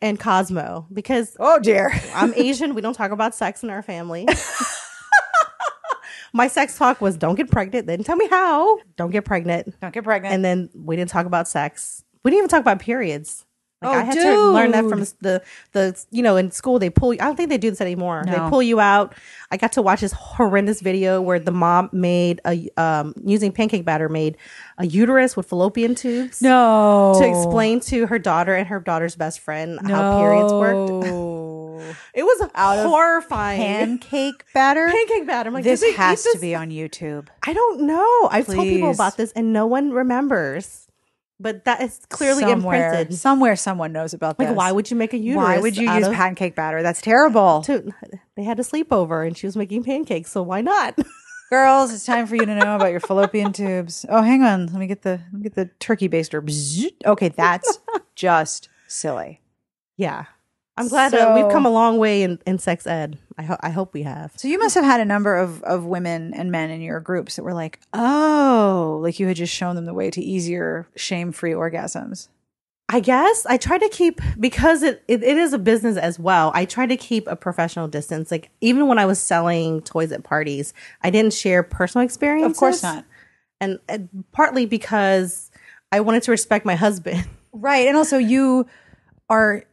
and Cosmo because oh dear. I'm Asian. We don't talk about sex in our family. my sex talk was don't get pregnant. Then tell me how. Don't get pregnant. Don't get pregnant. And then we didn't talk about sex. We didn't even talk about periods. Like Oh, I had to learn that from the the you know in school they pull you. I don't think they do this anymore. No. They pull you out. I got to watch this horrendous video where the mom made a um using pancake batter made a uterus with fallopian tubes no to explain to her daughter and her daughter's best friend how periods worked. It was Out horrifying. Pancake batter. pancake batter. I'm like, this did they eat has to be on YouTube. I don't know. I've told people about this and no one remembers. But that is clearly somewhere, imprinted. Somewhere, someone knows about that. Like, this. why would you make a uterus? Why would you use of- pancake batter? That's terrible. to, they had a sleepover and she was making pancakes, so why not? Girls, it's time for you to know about your fallopian tubes. Oh, hang on. Let me get the let me get the turkey baster. Okay, that's just silly. yeah. I'm glad that we've come a long way in, in sex ed. I, ho- I hope we have. So you must have had a number of of women and men in your groups that were like, "Oh, like you had just shown them the way to easier, shame-free orgasms." I guess I try to keep because it, it, it is a business as well. I try to keep a professional distance. Like even when I was selling toys at parties, I didn't share personal experiences. Of course not. and, and partly because I wanted to respect my husband. Right, and also you are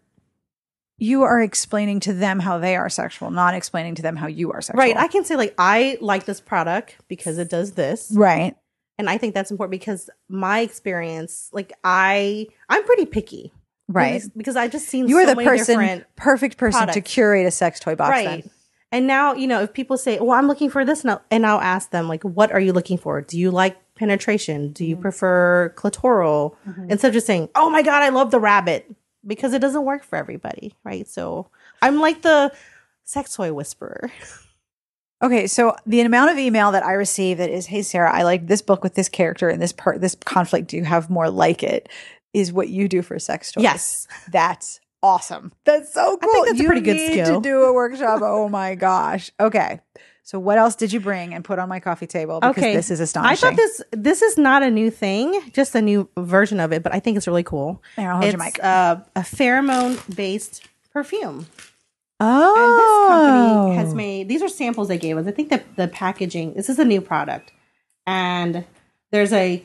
you are explaining to them how they are sexual, not explaining to them how you are sexual. Right. I can say like I like this product because it does this. right. And I think that's important because my experience, like I I'm pretty picky. Right. Because, I've just seen You are so the person, perfect person to curate a sex toy box. right. Then. And now, you know, if people say, "Well, I'm looking for this," and I'll, and I'll ask them, like, "What are you looking for? Do you like penetration? Do you Mm-hmm. prefer clitoral?" Instead of just saying, "Oh my god, I love the rabbit," because it doesn't work for everybody, right? So I'm like the sex toy whisperer. Okay, so the amount of email that I receive that is, "Hey Sarah, I like this book with this character and this part, this conflict. Do you have more like it?" Is what you do for sex toys. Yes. that's awesome. That's so cool. think that's a pretty good need skill. to do a workshop. oh my gosh. Okay, so what else did you bring and put on my coffee table? Because Okay, this is astonishing. I thought this this is not a new thing, just a new version of it, but I think it's really cool. Here, I'll hold it's your mic. Uh, a pheromone based perfume. oh, And this company has made these are samples they gave us. I think that the packaging, this is a new product. And there's a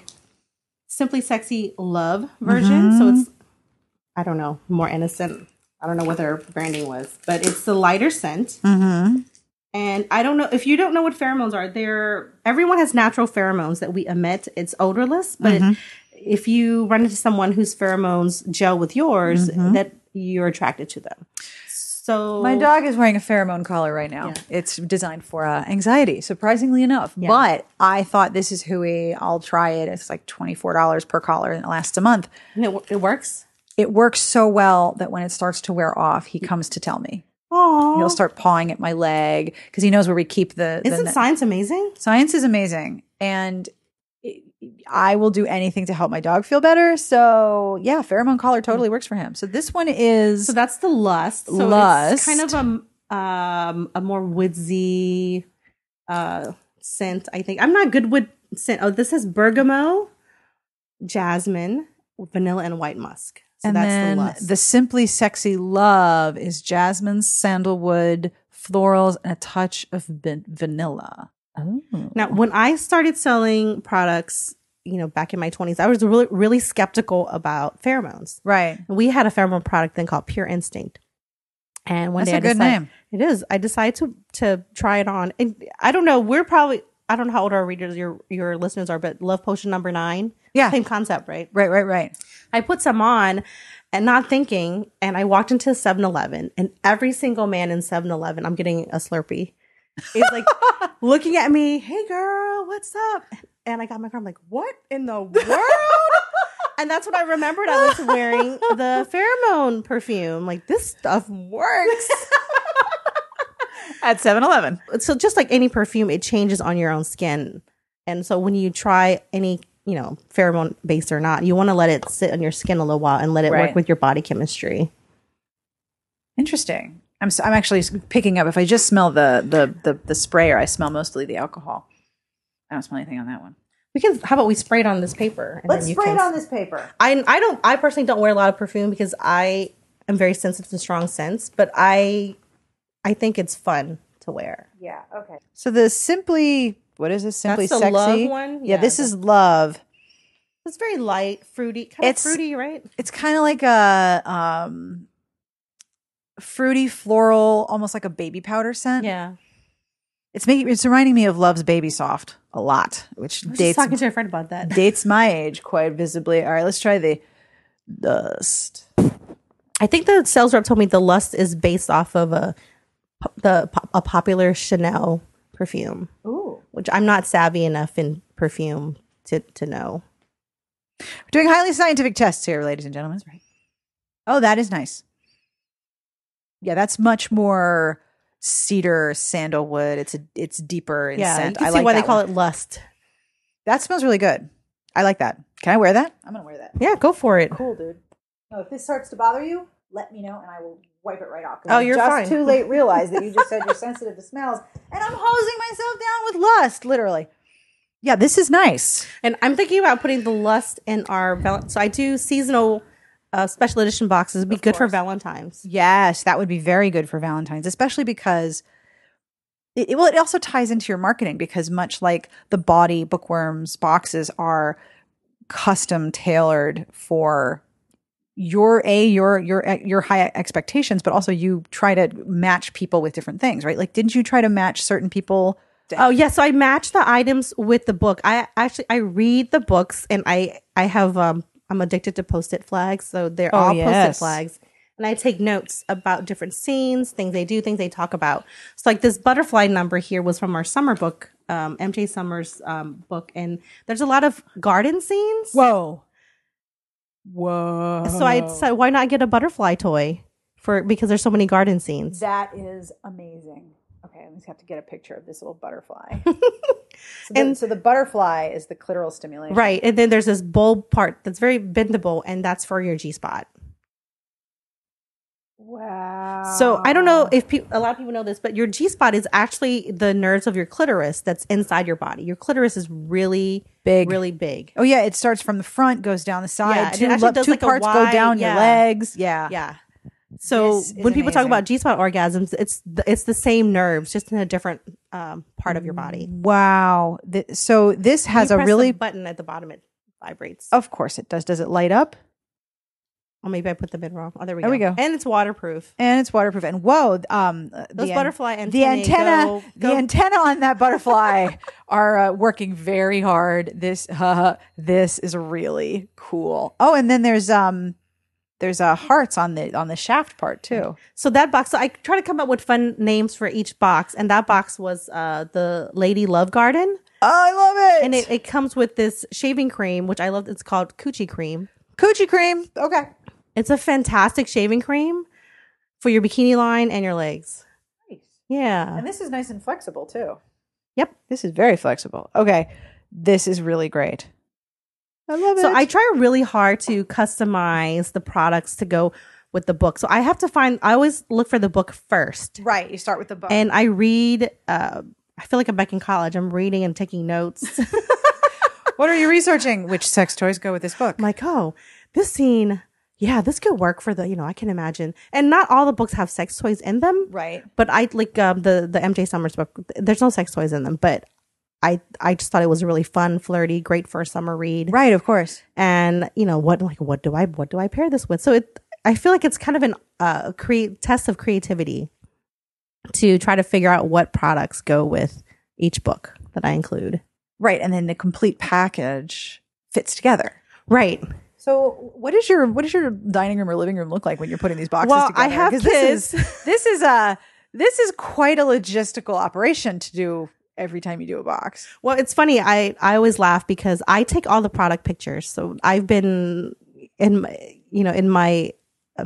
Simply Sexy Love version. So it's, I don't know, more innocent. I don't know what their branding was, but it's the lighter scent. Mm-hmm. And I don't know if you don't know what pheromones are. They're everyone has natural pheromones that we emit. It's odorless, but Mm-hmm. if you run into someone whose pheromones gel with yours, that you're attracted to them. So Mm-hmm. My dog is wearing a pheromone collar right now. Yeah. It's designed for uh, anxiety, surprisingly enough. But I thought this is hooey. I'll try it. It's like $24 per collar and it lasts a month. And it, it works. It works so well that when it starts to wear off, he comes to tell me. Oh, He'll start pawing at my leg because he knows where we keep the. the isn't net- science amazing? Science is amazing. And it- I will do anything to help my dog feel better. So, yeah, pheromone collar totally works for him. So, this one is. So that's the lust. So Lust. It's kind of a um a more woodsy uh scent. I think I'm not good with scent. Oh, this is bergamot, jasmine, vanilla, and white musk. So and that's then the the Simply Sexy Love is jasmine, sandalwood, florals, and a touch of van- vanilla. Oh. Now, when I started selling products, you know, back in my 20s, I was really, really skeptical about pheromones. right. We had a pheromone product then called Pure Instinct. And one That's day a I good decided, name. It is. I decided to to try it on. And I don't know, we're probably I don't know how old our readers your your listeners are, but Love Potion number 9. Yeah. Same concept, right? Right, right, right. I put some on and not thinking, and I walked into 7 Eleven, and every single man in 7 Eleven, I'm getting a Slurpee, is like looking at me, hey girl, what's up? And I got my car, I'm like, what in the world? and that's what I remembered. I was wearing the pheromone perfume. Like, this stuff works. At 7 Eleven. so, just like any perfume, it changes on your own skin. And so, when you try any, you know, pheromone based or not, you want to let it sit on your skin a little while and let it Right. work with your body chemistry. Interesting. I'm, s- I'm actually picking up. If I just smell the, the, the, the sprayer, I smell mostly the alcohol. I don't smell anything on that one. We can. How about we spray it on this paper? and then you can- it on this paper. I I don't. I personally don't wear a lot of perfume because I am very sensitive to strong scents. But I I think it's fun to wear. Yeah. Okay. So the simply what is this? Simply That's the sexy Love one? Yeah, Yeah, this is love. It's very light, fruity, kind It's- of fruity, right? It's kind of like a um fruity floral, almost like a baby powder scent. Yeah. It's making it's reminding me of Love's Baby Soft a lot, which I was just dates talking to a friend about that. dates my age quite visibly. All right, let's try the dust. I think the sales rep told me the Lust is based off of a the a popular Chanel perfume, Ooh. which I'm not savvy enough in perfume to to know. We're doing highly scientific tests here, ladies and gentlemen. Right. Oh, that is nice. Yeah, that's much more cedar, sandalwood. It's a it's deeper in Yeah, scent. you can I see like why they call one. it Lust. That smells really good. I like that. Can I wear that? I'm gonna wear that. Yeah, go for it. Cool, dude. No, if this starts to bother you, let me know and I will wipe it right off. Oh, you're just fine. too late realized that you just said you're sensitive to smells, and I'm hosing myself down with lust, literally. Yeah, this is nice. And I'm thinking about putting the lust in our val- so I do seasonal uh, special edition boxes. It'd be good for Valentine's. Yes, that would be very good for Valentine's, especially because it, it- well, it also ties into your marketing because much like the bawdy bookworms boxes are custom tailored for your a your your your high expectations, but also you try to match people with different things, right? Like, didn't you try to match certain people? Oh yeah, so I match the items with the book. I actually I read the books and I I have um I'm addicted to post-it flags, so they're Oh, all yes. post-it flags. And I take notes about different scenes, things they do, things they talk about. So like this butterfly number here was from our summer book, um, MJ Summers um, book, and there's a lot of garden scenes. Whoa, whoa! So I decided, why not get a butterfly toy for because there's so many garden scenes. That is amazing. Okay, I just have to get a picture of this little butterfly. so, the, And- so the butterfly is the clitoral stimulation. Right. And then there's this bulb part that's very bendable, and that's for your G spot. Wow. So I don't know if pe- a lot of people know this, but your G spot is actually the nerves of your clitoris that's inside your body. Your clitoris is really Big. really big. Oh yeah, it starts from the front, goes down the side. Yeah, two it le- does two like a parts go down your legs. Yeah. Yeah. So when people talk about G spot orgasms, it's the, it's the same nerves, just in a different um, part of your body. Wow. Th- so this has a really. button at the bottom. It vibrates. Of course it does. Does it light up? Oh, maybe I put the bid wrong. Oh, there we There go. we go. And it's waterproof. And it's waterproof. And whoa, um, Those the an- butterfly the antenna, go- the antenna on that butterfly are uh, working very hard. This, uh, this is really cool. Oh, and then there's um, there's uh hearts on the on the shaft part too. So that box, so I try to come up with fun names for each box, and that box was uh, the Lady Love Garden, Oh, I love it. and it, it comes with this shaving cream, which I love. It's called Coochie Cream. coochie cream. Okay. It's a fantastic shaving cream for your bikini line and your legs. Nice. Yeah. And this is nice and flexible too. Yep. This is very flexible. Okay. This is really great. I love it. So I try really hard to customize the products to go with the book. So I have to find. I always look for the book first, right. You start with the book. and I read. Uh, I feel like I'm back in college. I'm reading and taking notes. What are you researching? Which sex toys go with this book? I'm like, oh, this scene, yeah, this could work for the, you know, I can imagine. And not all the books have sex toys in them. right. But I like um, the the MJ Summers book. There's no sex toys in them, but I I just thought it was really fun, flirty, great for a summer read. Right, of course. And you know what like what do I what do I pair this with? So it I feel like it's kind of an uh create test of creativity to try to figure out what products go with each book that I include. Right, and then the complete package fits together. Right. So, what is your what does your dining room or living room look like when you're putting these boxes Well, together? I have 'Cause This is, this is a this is quite a logistical operation to do every time you do a box. Well, it's funny. I I always laugh because I take all the product pictures. So I've been in my, you know in my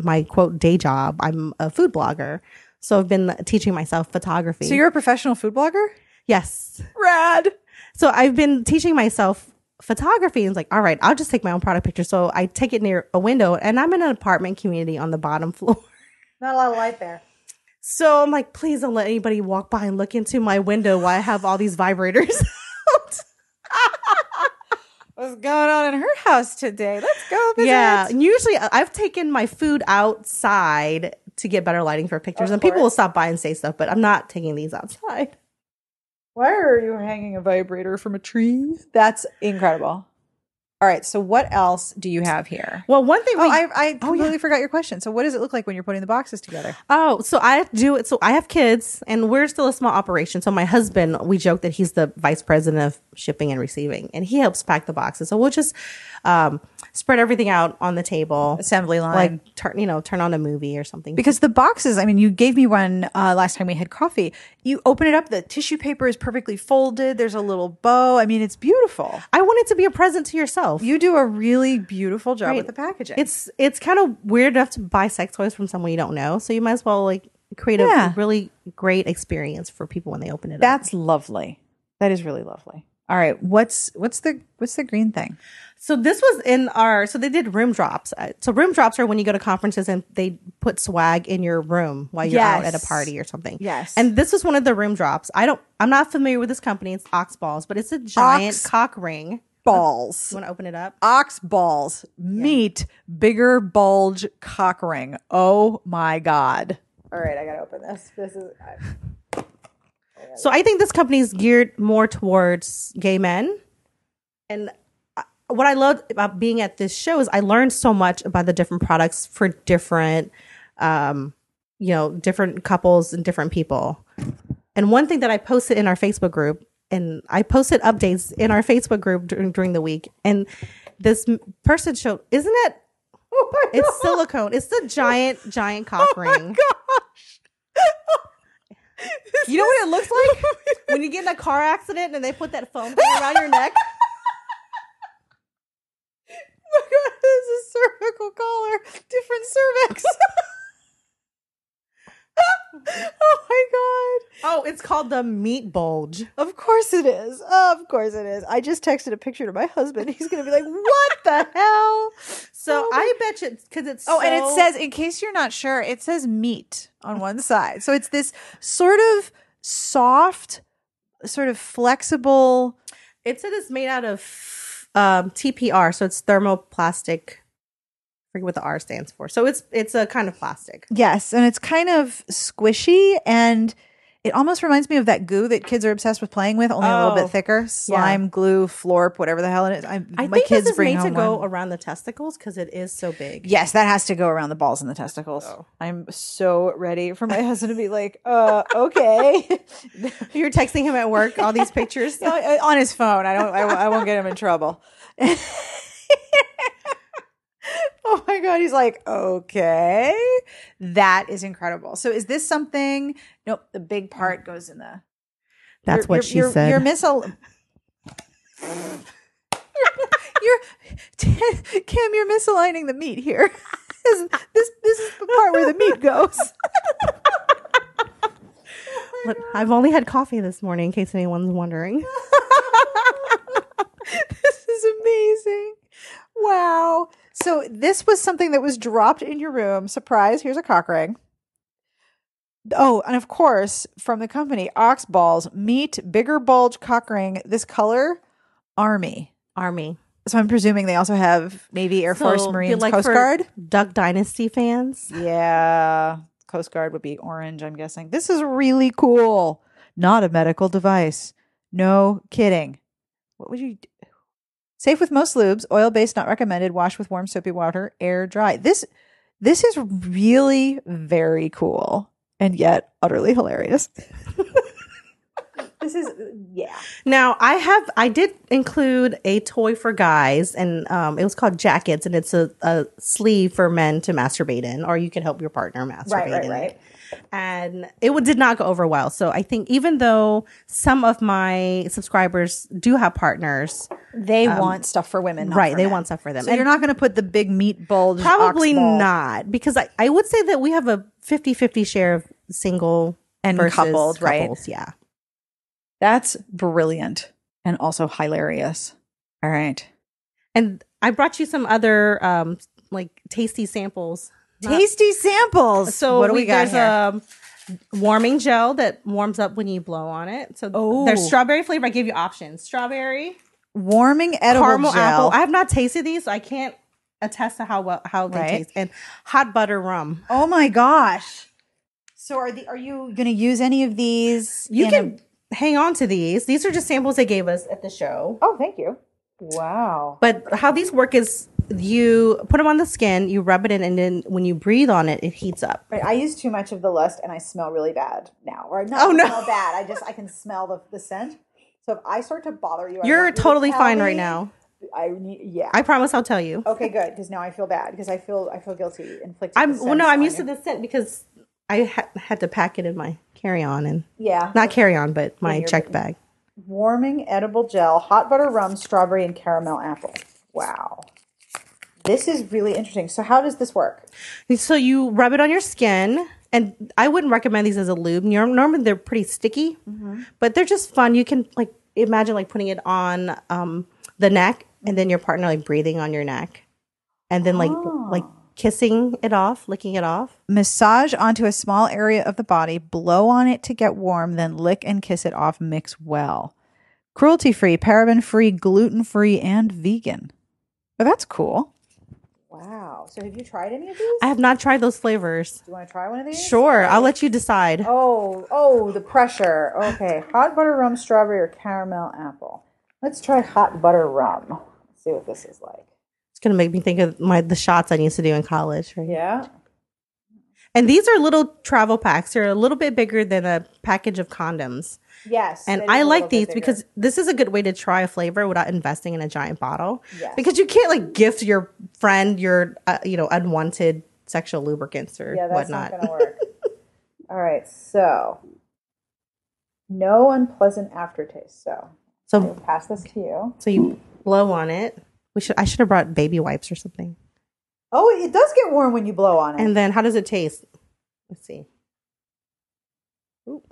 my quote day job. I'm a food blogger, so I've been teaching myself photography. So you're a professional food blogger? yes. Rad. So I've been teaching myself photography and it's like, all right, I'll just take my own product picture. So I take it near a window and I'm in an apartment community on the bottom floor. Not a lot of light there. So I'm like, please don't let anybody walk by and look into my window while I have all these vibrators. What's going on in her house today? Let's go visit. Yeah, and usually I've taken my food outside to get better lighting for pictures, Of and people will stop by and say stuff, but I'm not taking these outside. Why are you hanging a vibrator from a tree? That's incredible. All right. So what else do you have here? Well, one thing Oh, we I, I Oh, yeah. completely forgot your question. So what does it look like when you're putting the boxes together? Oh, so I do it. So I have kids, and we're still a small operation. So my husband, we joke that he's the vice president of shipping and receiving, and he helps pack the boxes. So we'll just um, spread everything out on the table, Assembly line. like turn, you know, turn on a movie or something. because the boxes, I mean, you gave me one uh, last time we had coffee. You open it up, the tissue paper is perfectly folded. There's a little bow. I mean, it's beautiful. I want it to be a present to yourself. You do a really beautiful job Right. with the packaging. It's it's kind of weird enough to buy sex toys from someone you don't know, so you might as well like create Yeah. a really great experience for people when they open it up. that's lovely. That is really lovely. All right, what's what's the what's the green thing? So this was in our so they did room drops. Uh, So room drops are when you go to conferences and they put swag in your room while you're out at a party or something. Yes. And this was one of the room drops. I don't I'm not familiar with this company. It's Ox Balls, but it's a giant Ox- cock ring. Balls. You want to open it up? Ox balls meet bigger bulge cock ring. Oh my god. All right, I got to open this. This is So I think this company is geared more towards gay men. And what I love about being at this show is I learned so much about the different products for different, um, you know, different couples and different people. And one thing that I posted in our Facebook group, and I posted updates in our Facebook group during, during the week, and this person showed, isn't it? Oh it's silicone. It's the giant, giant cock oh ring. gosh. You know what it looks like when you get in a car accident and they put that foam thing around your neck. Oh my god, this is cervical collar, different cervix. oh my god. Oh, it's called the meat bulge. Of course it is. Of course it is. I just texted a picture to my husband. He's going to be like, "What the hell?" So Oh I bet you because it's Oh, and it says, in case you're not sure, it says meat on one side. So it's this sort of soft, sort of flexible. it said it's made out of um, TPR, so it's thermoplastic. Forget what the R stands for. So it's it's a kind of plastic. Yes, and it's kind of squishy and it almost reminds me of that goo that kids are obsessed with playing with, only a little Oh, bit thicker. Slime, glue, florp, whatever the hell it is. I, I my think kids this is made to go one. around the testicles because it is so big. Yes, that has to go around the balls and the testicles. Oh. I'm so ready for my husband to be like, uh, okay. You're texting him at work all these pictures. On his phone. I don't. I, I won't get him in trouble. oh my god, he's like, okay, that is incredible. So, is this something? Nope. The big part goes in the. That's you're- what she you're- said. You're missile. you're Kim. You're misaligning the meat here. this, this this is the part where the meat goes. Look, I've only had coffee this morning, in case anyone's wondering. this is amazing. Wow. So this was something that was dropped in your room. Surprise, here's a cock ring. Oh, and of course, from the company, Ox Balls, meat, bigger bulge cock ring. This color, army. Army. So I'm presuming they also have Navy, Air Force, So, Marines, like Coast for Guard. Duck Dynasty fans. Yeah, Coast Guard would be orange, I'm guessing. This is really cool. Not a medical device. No kidding. What would you? Safe with most lubes, oil based not recommended, wash with warm soapy water, air dry. This this is really very cool and yet utterly hilarious. this is yeah. Now I have I did include a toy for guys and um, it was called jackets and it's a, a sleeve for men to masturbate in or you can help your partner masturbate in it. And it did not go over well. So I think even though some of my subscribers do have partners, They want stuff for women, not right, for they men. want stuff for them. So And you're not going to put the big meat bulge. probably not because I, I would say that we have a 50-50 share of single And coupled, right? Yeah. That's brilliant and also hilarious. All right. And I brought you some other um like tasty samples. Not- Tasty samples. So what do we, got there's here? a um, warming gel that warms up when you blow on it. So Oh. there's strawberry flavor. I gave you options: strawberry, Warming edible caramel gel. apple. I have not tasted these, so I can't attest to how well how they Right. taste. And hot butter rum. oh my gosh. So are the are you going to use any of these? You can hang on to these. These are just samples they gave us at the show. oh, thank you. Wow. But how these work is you put them on the skin, you rub it in, and then when you breathe on it, it heats up. Right, I use too much of the lust and I smell really bad now. Or not Oh, no. smell bad. I just I can smell the, the scent. So if I start to bother you, You're want you to totally fine right now. I need yeah. I promise I'll tell you. okay, good because now I feel bad because I feel I feel guilty inflicting. I'm well. No, I'm used you. to the scent because I ha- had to pack it in my carry on and Yeah, not carry on, but my check bag. warming edible gel, hot butter rum, strawberry, and caramel apple. Wow. This is really interesting. So, how does this work? So you rub it on your skin, and I wouldn't recommend these as a lube. Normally they're pretty sticky, but they're just fun. You can like imagine like putting it on um, the neck, and then your partner like breathing on your neck, and then like like kissing it off, licking it off. Massage onto a small area of the body, blow on it to get warm, then lick and kiss it off. Mix well. Cruelty free, paraben free, gluten free, and vegan. Oh, that's cool. Wow. So, have you tried any of these? I have not tried those flavors. Do you want to try one of these? Sure, I'll let you decide. Oh, oh, the pressure. Okay. hot butter rum, strawberry, or caramel apple. Let's try hot butter rum. Let's see what this is like. It's gonna make me think of my the shots I used to do in college. Right? Yeah. And these are little travel packs. They're a little bit bigger than a package of condoms. Yes. And I like these because this is a good way to try a flavor without investing in a giant bottle. Yes. Because you can't like gift your friend your uh, you know unwanted sexual lubricants or Yeah, that's whatnot. not going to work. All right, so no unpleasant aftertaste. So so pass this to you. so you blow on it. We should I should have brought baby wipes or something. Oh, it does get warm when you blow on it. And then how does it taste? Let's see. Ooh.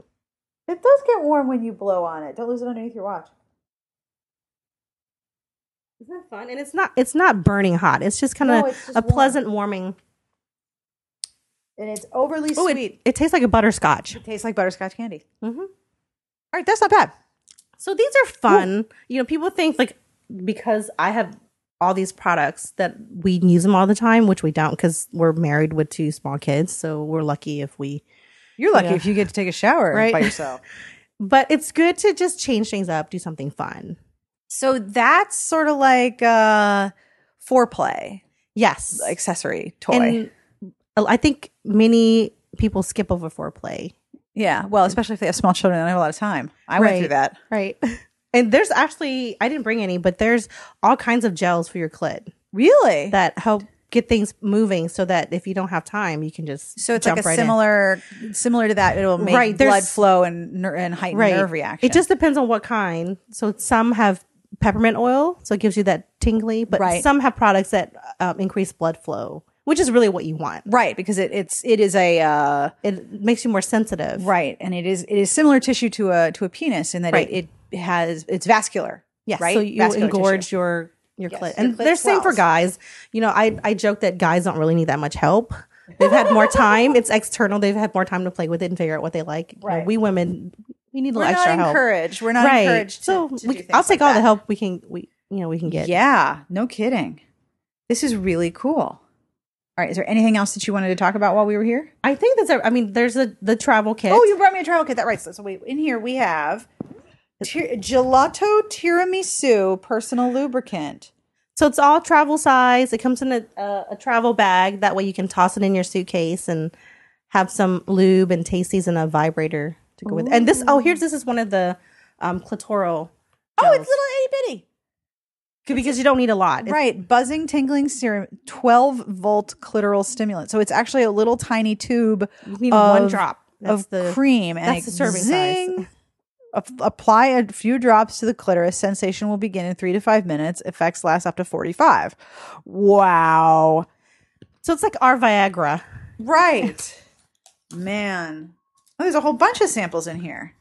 it does get warm when you blow on it. Don't lose it underneath your watch. Isn't that fun? And it's not it's not burning hot. It's just kind of No, a warm. pleasant warming. And it's overly Oh, sweet. it, it tastes like a butterscotch. It tastes like butterscotch candy. hmm All right, that's not bad. So these are fun. You know, people think like because I have all these products that we use them all the time, which we don't because we're married with two small kids. So we're lucky if we. You're lucky Yeah. if you get to take a shower Right. by yourself. But it's good to just change things up, do something fun. so that's sort of like uh foreplay Yes, accessory toy. and I think many people skip over foreplay. yeah, well, especially if they have small children, don't have a lot of time. I went through that. Right. And there's actually I didn't bring any, but there's all kinds of gels for your clit Really? that help get things moving so that if you don't have time, you can just so it's jump like a right in. similar similar to that. It'll make Right, blood flow and ner- and heighten nerve reaction. It just depends on what kind. So some have peppermint oil, so it gives you that tingly, but Right. some have products that um, increase blood flow, which is really what you want. right because it, it's it is a uh, It makes you more sensitive. right, and it is it is similar tissue to a to a penis in that Right. it, it has it's vascular. Yes. right. So you Vascular engorge tissue. your your Yes, clit. And they're same for guys. You know, I I joke that guys don't really need that much help. They've had more time. It's external. They've had more time to play with it and figure out what they like. You know, we women we need a We're little not extra help. encouraged. We're not right. encouraged. To, so to we, I'll take like all the help we can we you know we can get. Yeah, no kidding. This is really cool. All right, is there anything else that you wanted to talk about while we were here? I think that's. I mean, there's a the travel kit. Oh, you brought me a travel kit. That right. So, so wait, in here we have tir- gelato tiramisu personal lubricant. So it's all travel size. It comes in a, a, a travel bag. That way you can toss it in your suitcase and have some lube and tasties and a vibrator to go with. it. And this, oh, here's this is one of the um, clitoral. Oh, gels. it's little itty bitty. because you don't need a lot. It's- Right, buzzing, tingling serum, twelve volt clitoral stimulant. So it's actually a little tiny tube You need of, one drop That's of the cream, and that's the serving zing, size. Ap- apply a few drops to the clitoris. Sensation will begin in three to five minutes. Effects last up to forty-five. Wow. So it's like our Viagra. Right. Man. Oh, there's a whole bunch of samples in here.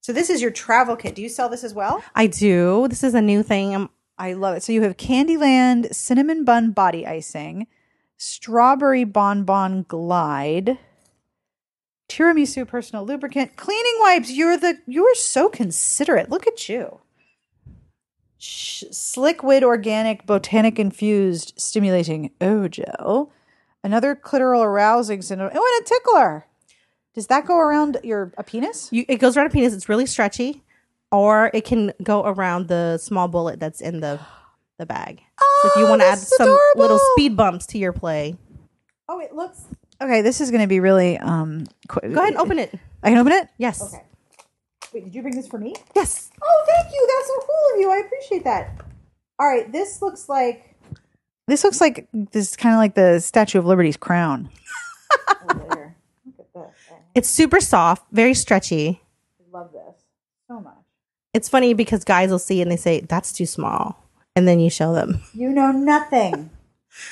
So this is your travel kit. Do you sell this as well? I do. This is a new thing. Um, I love it. So you have Candyland cinnamon bun body icing, strawberry bonbon glide, tiramisu personal lubricant, cleaning wipes. You're the you're so considerate. Look at you. Sh- organic botanic infused stimulating O gel, another clitoral arousing syndrome. Oh, and a tickler. Does that go around your a penis? you, it goes around a penis. It's really stretchy, or it can go around the small bullet that's in the the bag. so if you Oh, want to add that's some little speed bumps to your play, Oh, it looks okay. This is going to be really um. Qu- go ahead and open it. I can open it. Yes. Okay. Wait, did you bring this for me? Yes. Oh, thank you. That's so cool of you. I appreciate that. All right, this looks like this looks like this is kind of like the Statue of Liberty's crown. Over. Look at this. It's super soft, very stretchy. I love this so much. It's funny because guys will see and they say that's too small, and then you show them. You know nothing.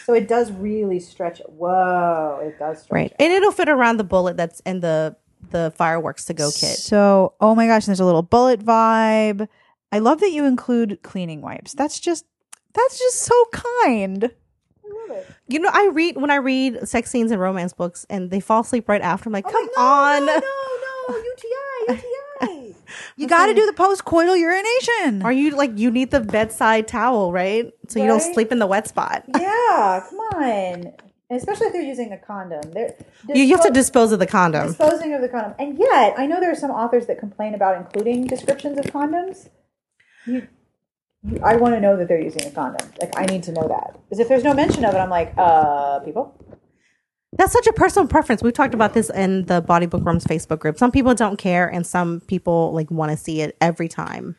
So it does really stretch. Whoa, it does stretch. Right, and it'll fit around the bullet that's in the the fireworks to go kit. So, oh my gosh, there's a little bullet vibe. I love that you include cleaning wipes. That's just that's just so kind. I love it. You know, I read when I read sex scenes and romance books, and they fall asleep right after. I'm like, I'm come no, on. No, no, no, UTI, UTI. You got to do the post-coital urination. Are you like you need the bedside towel, right? So you don't Right. sleep in the wet spot. yeah, come on. Especially if they're using a condom. They're You, you have to dispose of the condom. disposing of the condom. And yet, I know there are some authors that complain about including descriptions of condoms. You, you, I want to know that they're using a condom. Like, I need to know that. Because if there's no mention of it, I'm like, uh, people? That's such a personal preference. We've talked about this in the Bawdy Bookworms Facebook group. Some people don't care, and some people like want to see it every time.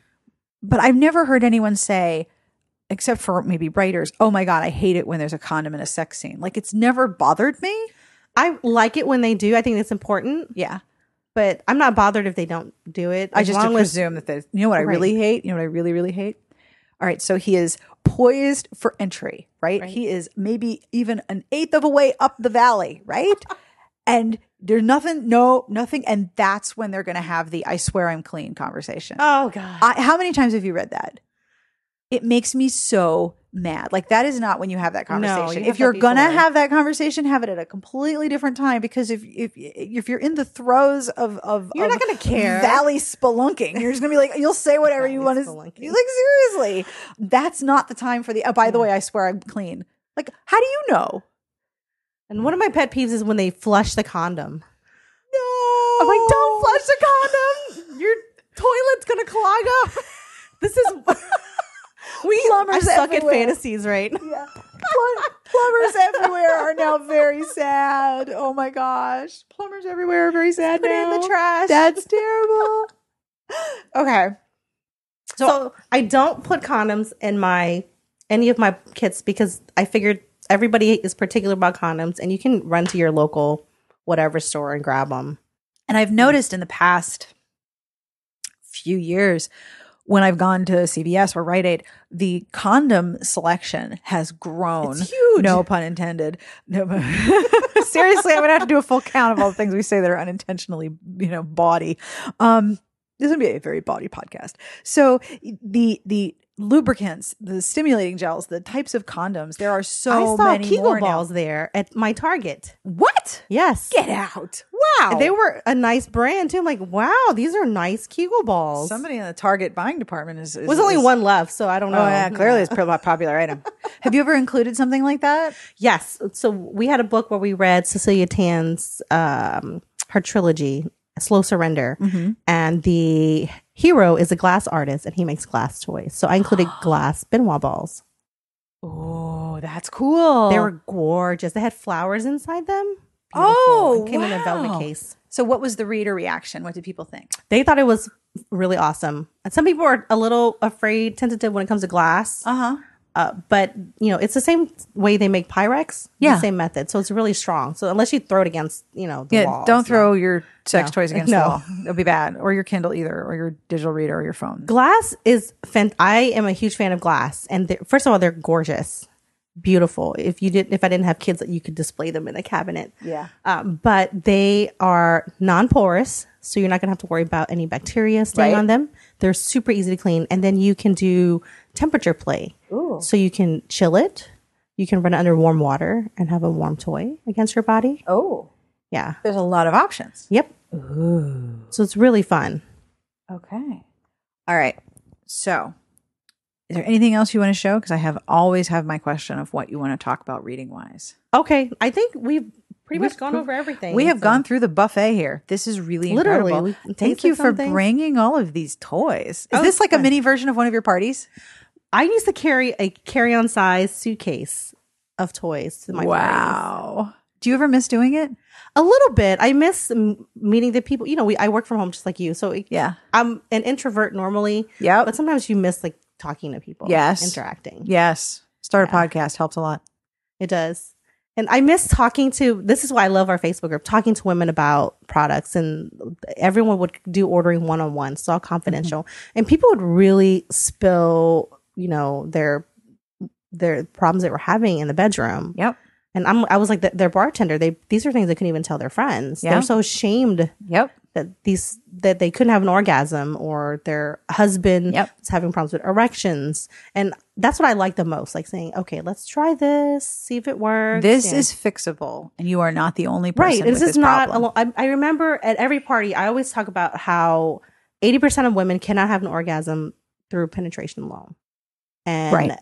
But I've never heard anyone say, except for maybe writers, oh my God, I hate it when there's a condom in a sex scene. Like, it's never bothered me. I like it when they do. I think it's important, Yeah. but I'm not bothered if they don't do it. I just presume that they. you know what I Right. really hate? You know what I really, really hate? All right. So he is poised for entry, right? Right. He is maybe even an eighth of a way up the valley, right? and there's nothing, no, nothing. And that's when they're going to have the I swear I'm clean conversation. Oh god. I, how many times have you read that? It makes me so mad. Like that is not when you have that No, you conversation. if you're gonna have that conversation, have it at a completely different time. Because if if if you're in the throes of of You're of not gonna care. valley spelunking, you're just gonna be like, you'll say whatever you want to. Like seriously, that's not the time for the. Oh, by the way, I swear I'm clean. Like, how do you know? and one of my pet peeves is when they flush the condom. No, I'm like, don't flush the condom. Your toilet's gonna clog up. This is we Plumbers suck everywhere. at fantasies, right? Yeah. Plumbers everywhere are now very sad. Oh my gosh. Plumbers everywhere are very sad Put it in the trash. That's terrible. okay. So, I don't put condoms in my any of my kits because I figured everybody is particular about condoms, and you can run to your local whatever store and grab them. And I've noticed in the past few years when I've gone to CVS or Rite Aid, the condom selection has grown. It's huge. No pun intended. No, seriously, I'm gonna have to do a full count of all the things we say that are unintentionally, you know, bawdy. Um, this would be a very bawdy podcast. So the the lubricants, the stimulating gels, the types of condoms. There are so I saw many Kegel more now. balls there at my Target. What? Yes. Get out! Wow, They were a nice brand too. I'm like, wow, these are nice Kegel balls. somebody in the Target buying department is. is was only is- one left, so I don't know. Oh yeah, clearly it's a pretty popular item. Have you ever included something like that? Yes. So we had a book where we read Cecilia Tan's um, her trilogy, Slow Surrender, Mm-hmm. and the hero is a glass artist and he makes glass toys. So I included glass Ben Wa balls. Oh, that's cool. They were gorgeous. They had flowers inside them. Oh, Beautiful. It came in a velvet case. So, what was the reader reaction? What did people think? They thought it was really awesome. And some people are a little afraid, tentative when it comes to glass. Uh huh. Uh, but you know, it's the same way they make Pyrex. Yeah. the same method. So it's really strong. So unless you throw it against, you know, the Yeah, don't throw your sex No. toys against No. the wall. It'll be bad, or your Kindle either, or your digital reader, or your phone. Glass is fan- I am a huge fan of glass, and first of all, they're gorgeous, beautiful. If you didn't, if I didn't have kids, that you could display them in a cabinet. Yeah. Um, but they are non-porous, so you're not gonna have to worry about any bacteria staying Right. on them. They're super easy to clean, and then you can do temperature play. Ooh. So you can chill it. You can run it under warm water and have a warm toy against your body. Oh, Yeah. there's a lot of options. Yep. Ooh. So it's really fun. Okay. All right. So, is there anything else you want to show? Because I have always have my question of what you want to talk about reading wise. Okay, I think we've pretty We've much gone over everything. We have so- gone through the buffet here. This is really Literally, incredible. Thank you for something. bringing all of these toys. Is Oh, this like a mini version of one of your parties? I used to carry a carry-on size suitcase of toys to my parties. wow. Do you ever miss doing it? A little bit. I miss m- meeting the people. You know, we I work from home just like you, so it- Yeah. I'm an introvert normally. Yeah, but sometimes you miss like talking to people. Yes. interacting. Yes. Start a podcast helps a lot. It does. And I miss talking to this is why I love our Facebook group, talking to women about products and everyone would do ordering one on one. It's all confidential. Mm-hmm. And people would really spill, you know, their their problems they were having in the bedroom. Yep. And I'm I was like the, their bartender, they these are things they couldn't even tell their friends. Yeah. They're so ashamed Yep. that these that they couldn't have an orgasm or their husband Yep. was having problems with erections and that's what i like the most like saying okay let's try this see if it works This and- is fixable, and you are not the only person. right With this is this not alone I, I remember at every party i always talk about how 80% of women cannot have an orgasm through penetration alone and Right.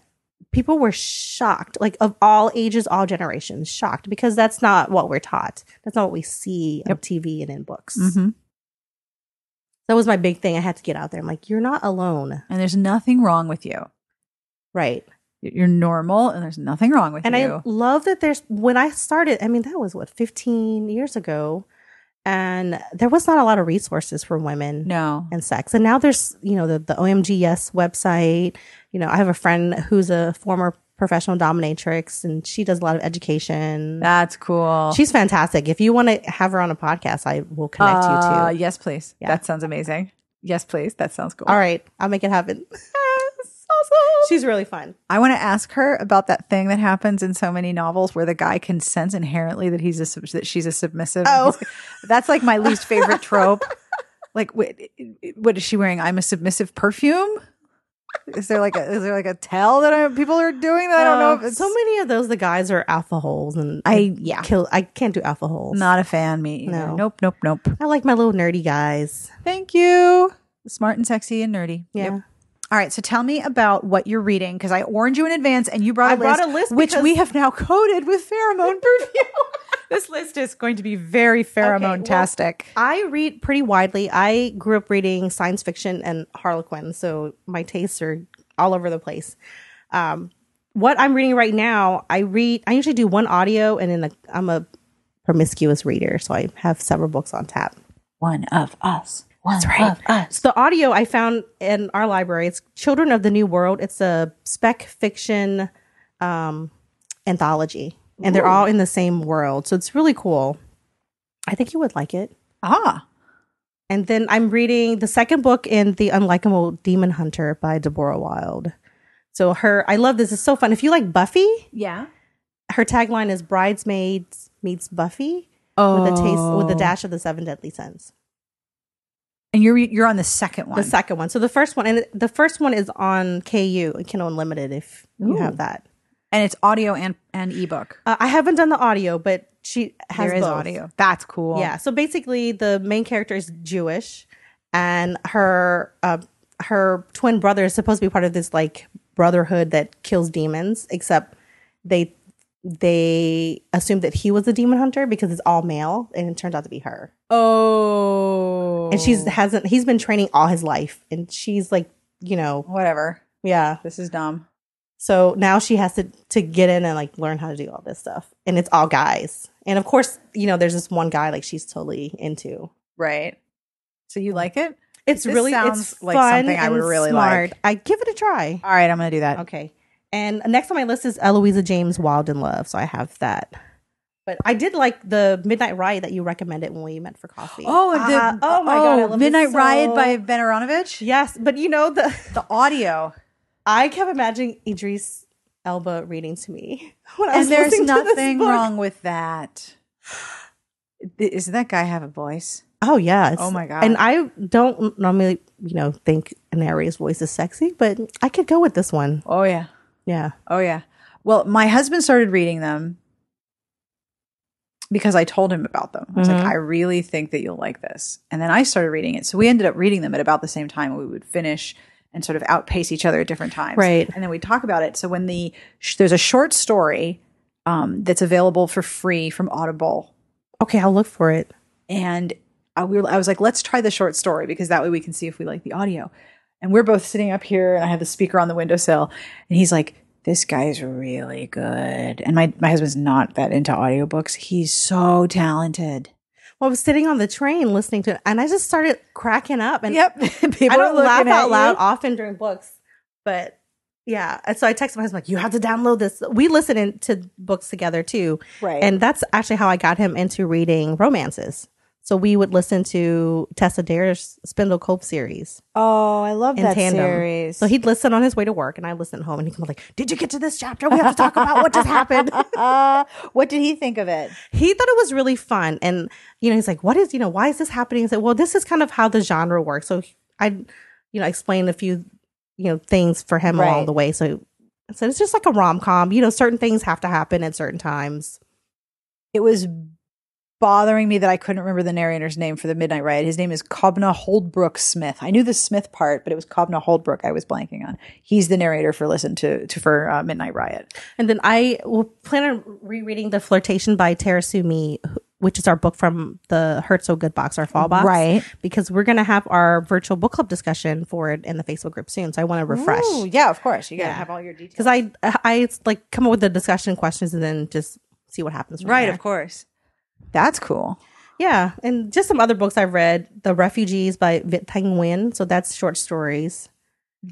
People were shocked like of all ages all generations shocked because that's not what we're taught that's not what we see on tv and in books Mhm. that was my big thing. I had to get out there. I'm like, you're not alone. And there's nothing wrong with you. Right. You're normal, and there's nothing wrong with And you. And I love that there's, when I started, I mean, that was what, 15 years ago. And there was not a lot of resources for women no. and sex. And now there's, you know, the, the OMGYes website. You know, I have a friend who's a former professional dominatrix and she does a lot of education. That's cool. She's fantastic. If you want to have her on a podcast, I will connect Uh, you to. Yes, please. Yeah. That sounds amazing. Yes, please. That sounds cool. All right. I'll make it happen. She's really fun. I want to ask her about that thing that happens in so many novels where the guy can sense inherently that he's a that she's a submissive. Oh. That's like my least favorite trope. like, what, what is she wearing? I'm a submissive perfume. Is there like a is there like a tell that I, people are doing that I don't know if Uh, it's so many of those. The guys are alpha holes, and I yeah kill. I can't do alpha holes. not a fan me either. No. Nope nope nope. I like my little nerdy guys. Thank you. Smart and sexy and nerdy. Yeah. Yep. All right, so tell me about what you're reading because I warned you in advance and you brought a I list, brought a list which we have now coated with pheromone perfume. this list is going to be very pheromone tastic. I read pretty widely. I grew up reading science fiction and Harlequin, so my tastes are all over the place. Um, what I'm reading right now, I read. I usually do one audio, and then I'm a promiscuous reader, so I have several books on tap. One of us. One of us. So the audio I found in our library, it's Children of the New World. It's a spec fiction um, anthology, and they're all in the same world. So it's really cool. I think you would like it. Ah, And then I'm reading the second book in The Unlikable Demon Hunter by Deborah Wilde. So her, I love this. It's so fun. If you like Buffy, yeah. her tagline is "Bridesmaids meets Buffy" Oh, with a taste with a dash of the Seven Deadly Sins. And you're you're on the second one. The second one. So the first one, and the first one is on KU, Kindle Unlimited, if you have that. And it's audio and and ebook. Uh, I haven't done the audio, but she has There is both. audio. That's cool. Yeah. So basically, the main character is Jewish, and her uh, her twin brother is supposed to be part of this like brotherhood that kills demons. Except they they assumed that he was the demon hunter because it's all male, and it turns out to be her. Oh. And she's hasn't. He's been training all his life, and she's like, you know, whatever. yeah. This is dumb. So now she has to to get in and like learn how to do all this stuff, and it's all guys. And of course, you know, there's this one guy like she's totally into. Right. So you like it? It's This really sounds it's like fun something I would really smart. like. I give it a try. All right, I'm gonna do that. Okay. And next on my list is Eloisa James Wilde in Love, so I have that. But I did like the Midnight Riot that you recommended when we met for coffee. Oh, the, Uh, oh my god, I love this Midnight Riot so- by Ben Aaronovitch. yes, but you know the The audio, I kept imagining Idris Elba reading to me when I was and there's listening to this nothing wrong with that. Does that guy have a voice? Oh yeah. Oh, my God. And I don't normally, you know, think an narrator's voice is sexy, but I could go with this one. Oh yeah. Yeah. Oh yeah. Well, my husband started reading them because I told him about them. I was like, mm-hmm. I really think that you'll like this. And then I started reading it. So we ended up reading them at about the same time. We would finish and sort of outpace each other at different times. Right. And then we talk about it. So when the sh- there's a short story um, that's available for free from Audible, Okay, I'll look for it. and I, we were, I was like, let's try the short story because that way we can see if we like the audio. And we're both sitting up here, and I have the speaker on the windowsill, and he's like, "This guy's really good." And my my husband's not that into audiobooks. He's so talented. Well, I was sitting on the train listening to it, and I just started cracking up. And Yep, people I don't laugh out you. loud often during books, but yeah. And so I texted my husband like, "You have to download this." We listen in to books together too, Right. And that's actually how I got him into reading romances. So we would listen to Tessa Dare's Spindle Cove series. Oh, I love that tandem. series. So he'd listen on his way to work, and I listen at home, and he'd come like, "Did you get to this chapter? We have to talk about what just happened." uh, what did he think of it? he thought it was really fun, and you know, he's like, "What is you know why is this happening?" I said, "Well, this is kind of how the genre works." So I, you know, explained a few you know things for him Right. along the way. So I said it's just like a rom com. You know, certain things have to happen at certain times. It was bothering me that I couldn't remember the narrator's name for the Midnight Riot. His name is Kobna Holdbrook-Smith. I knew the Smith part, but it was Cobna Holdbrook I was blanking on. He's the narrator for Listen to, to for uh, Midnight Riot. And then I will plan on rereading The Flirtation by Tara Sue which is our book from the Hurt So Good box, our fall box. Right. Because we're going to have our virtual book club discussion for it in the Facebook group soon. So I want to refresh. Ooh, yeah, of course. You gotta Yeah. have all your details. Because I, I like come up with the discussion questions and then just see what happens. Right, there. of course. That's cool. Yeah. And just some other books I've read The Refugees by Viet Thanh Nguyen. So that's short stories.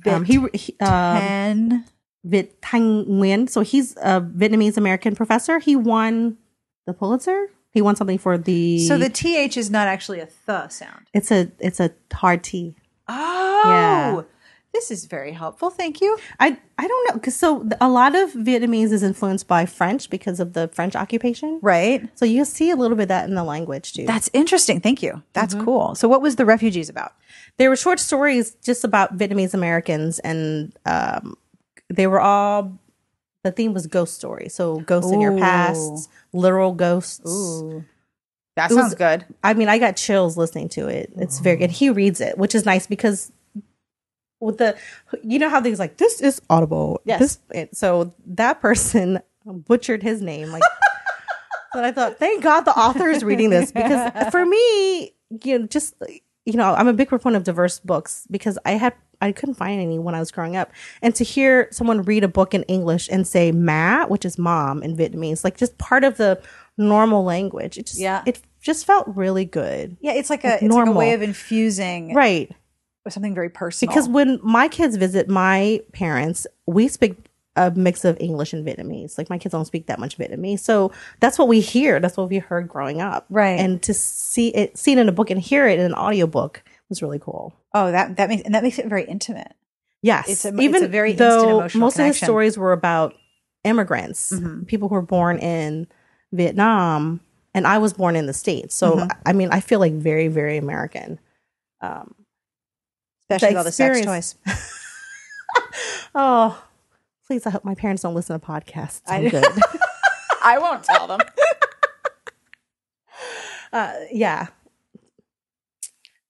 Um, he, he uh, Ten. Viet Thanh Nguyen. So he's a Vietnamese American professor. He won the Pulitzer. He won something for the. So the th is not actually a th sound. it's a it's a hard T. Oh, Yeah. This is very helpful. Thank you. I I don't know because so a lot of Vietnamese is influenced by French because of the French occupation. Right. So you see a little bit of that in the language too. That's interesting. Thank you. That's cool. So, what was the refugees about? there were short stories just about Vietnamese Americans, and um, they were all. The theme was ghost stories, so ghosts in your past, literal ghosts. That was- sounds good. I mean, I got chills listening to it. It's very good. He reads it, which is nice because with the, you know how things like this is audible. Yes. This, so that person butchered his name. Like, but I thought, thank God the author is reading this because for me, you know, just you know, I'm a big proponent of diverse books because I had I couldn't find any when I was growing up, and to hear someone read a book in English and say "ma," which is mom in Vietnamese, like just part of the normal language. It just Yeah. it just felt really good. Yeah, it's like a it's like a normal. way of infusing Right. Something very personal. Because when my kids visit my parents, we speak a mix of English and Vietnamese. Like my kids don't speak that much Vietnamese. So that's what we hear. That's what we heard growing up. Right. And to see it see it in a book and hear it in an audiobook was really cool. oh, that that makes and that makes it very intimate. Yes. It's a- it's Even a very instant though emotional most of his connection. stories were about immigrants, Mm-hmm. people who were born in Vietnam, and I was born in the States. So Mm-hmm. I mean, I feel like very, very American. Um, Especially the all the sex experience- toys. oh, please! I hope my parents don't listen to podcasts. I'm I- good. I won't tell them. uh, yeah.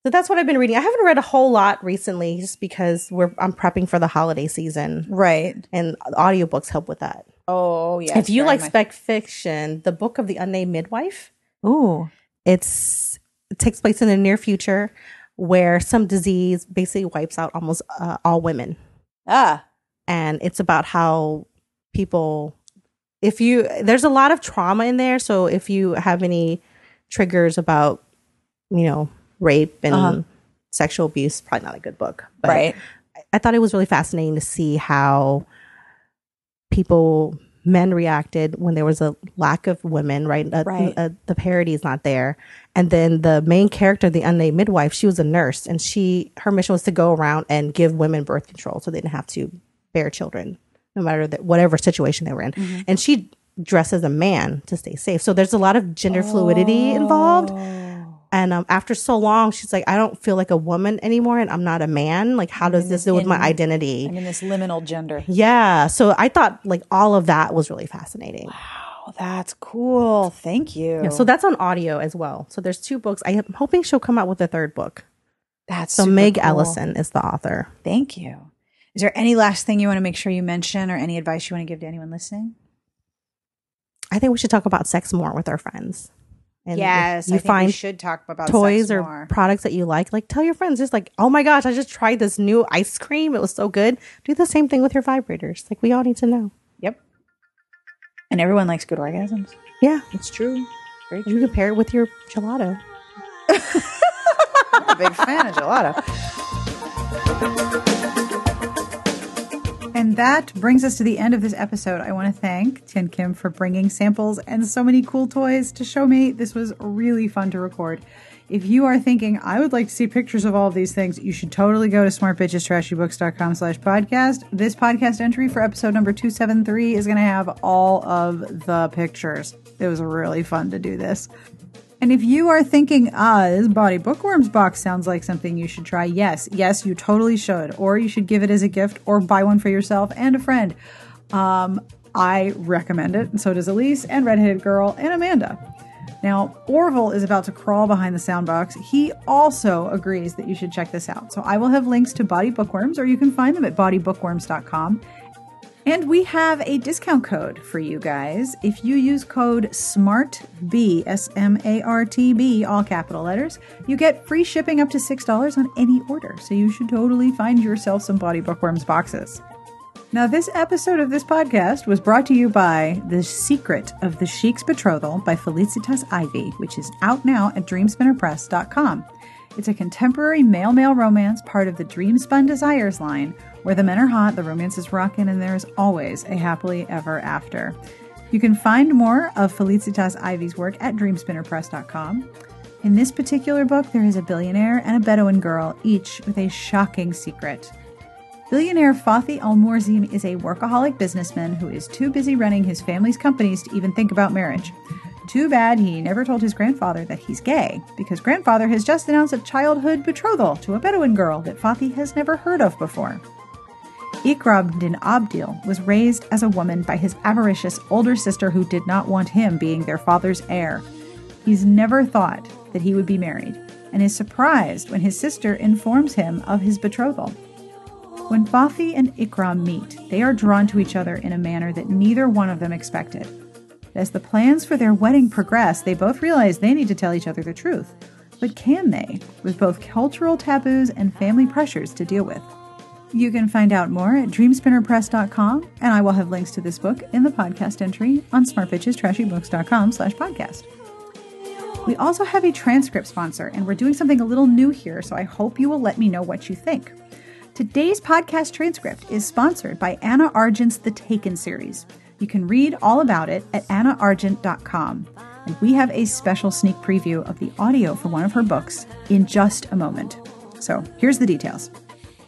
So that's what I've been reading. I haven't read a whole lot recently, just because we're I'm prepping for the holiday season, right. and audiobooks help with that. Oh, yeah. if you like much. spec fiction, the book of the unnamed midwife, Ooh. it's it takes place in the near future, where some disease basically wipes out almost uh, all women. Ah. and it's about how people if you there's a lot of trauma in there so if you have any triggers about you know rape and Uh-huh. sexual abuse probably not a good book but right. I- i thought it was really fascinating to see how people men reacted when there was a lack of women right, Uh, Right. uh, the parity is not there. And then the main character the unnamed midwife she was a nurse and she her mission was to go around and give women birth control so they didn't have to bear children no matter that, whatever situation they were in. Mm-hmm. and she dressed as a man to stay safe. So there's a lot of gender fluidity involved and um, after so long she's like i don't feel like a woman anymore and i'm not a man like how does this do with my identity I'm in this liminal gender. yeah. So I thought like all of that was really fascinating. Wow. that's cool. Thank you. Yeah, so that's on audio as well. So there's two books. I am hoping she'll come out with a third book. that's So Meg cool. Elison is the author. Thank you. Is there any last thing you want to make sure you mention or any advice you want to give to anyone listening? I think we should talk about sex more with our friends. And if you find should talk about toys or more. products that you like, like tell your friends, just like, oh my gosh, I just tried this new ice cream. It was so good. Do the same thing with your vibrators. Like we all need to know. Yep. And everyone likes good orgasms. Yeah. It's true. Very true. You can pair it with your gelato. I'm a big fan of gelato. And that brings us to the end of this episode. I want to thank Thien-Kim for bringing samples and so many cool toys to show me. This was really fun to record. If you are thinking, I would like to see pictures of all of these things, you should totally go to smartbitchestrashybooks.com slash podcast. This podcast entry for episode number 273 is going to have all of the pictures. It was really fun to do this. And if you are thinking, ah, this bawdy bookworms box sounds like something you should try, yes, yes, you totally should. Or you should give it as a gift or buy one for yourself and a friend. Um, I recommend it, and so does Elise and Redheaded Girl and Amanda. Now, Orville is about to crawl behind the sound box. He also agrees that you should check this out. So I will have links to Bawdy Bookworms, or you can find them at bawdybookworms.com. And we have a discount code for you guys. If you use code SMARTB, S M A R T B, all capital letters, you get free shipping up to $6 on any order. So you should totally find yourself some Bawdy Bookworms boxes. Now, this episode of this podcast was brought to you by The Secret of the Sheik's Betrothal by Felicitas Ivey, which is out now at dreamspinnerpress.com. It's a contemporary male male romance, part of the Dreamspun Desires line, where the men are hot, the romance is rockin', and there is always a happily ever after. You can find more of Felicitas Ivey's work at dreamspinnerpress.com. In this particular book, there is a billionaire and a Bedouin girl, each with a shocking secret. Billionaire Fathi Al is a workaholic businessman who is too busy running his family's companies to even think about marriage. Too bad he never told his grandfather that he's gay, because grandfather has just announced a childhood betrothal to a Bedouin girl that Fathi has never heard of before. Ikram bin Abdil was raised as a woman by his avaricious older sister who did not want him being their father's heir. He's never thought that he would be married, and is surprised when his sister informs him of his betrothal. When Fathi and Ikram meet, they are drawn to each other in a manner that neither one of them expected. As the plans for their wedding progress, they both realize they need to tell each other the truth. But can they, with both cultural taboos and family pressures to deal with? You can find out more at dreamspinnerpress.com, and I will have links to this book in the podcast entry on smartbitchestrashybooks.com slash podcast. We also have a transcript sponsor, and we're doing something a little new here, so I hope you will let me know what you think. Today's podcast transcript is sponsored by Anna Argent's The Taken series. You can read all about it at annaargent.com. And we have a special sneak preview of the audio for one of her books in just a moment. So here's the details.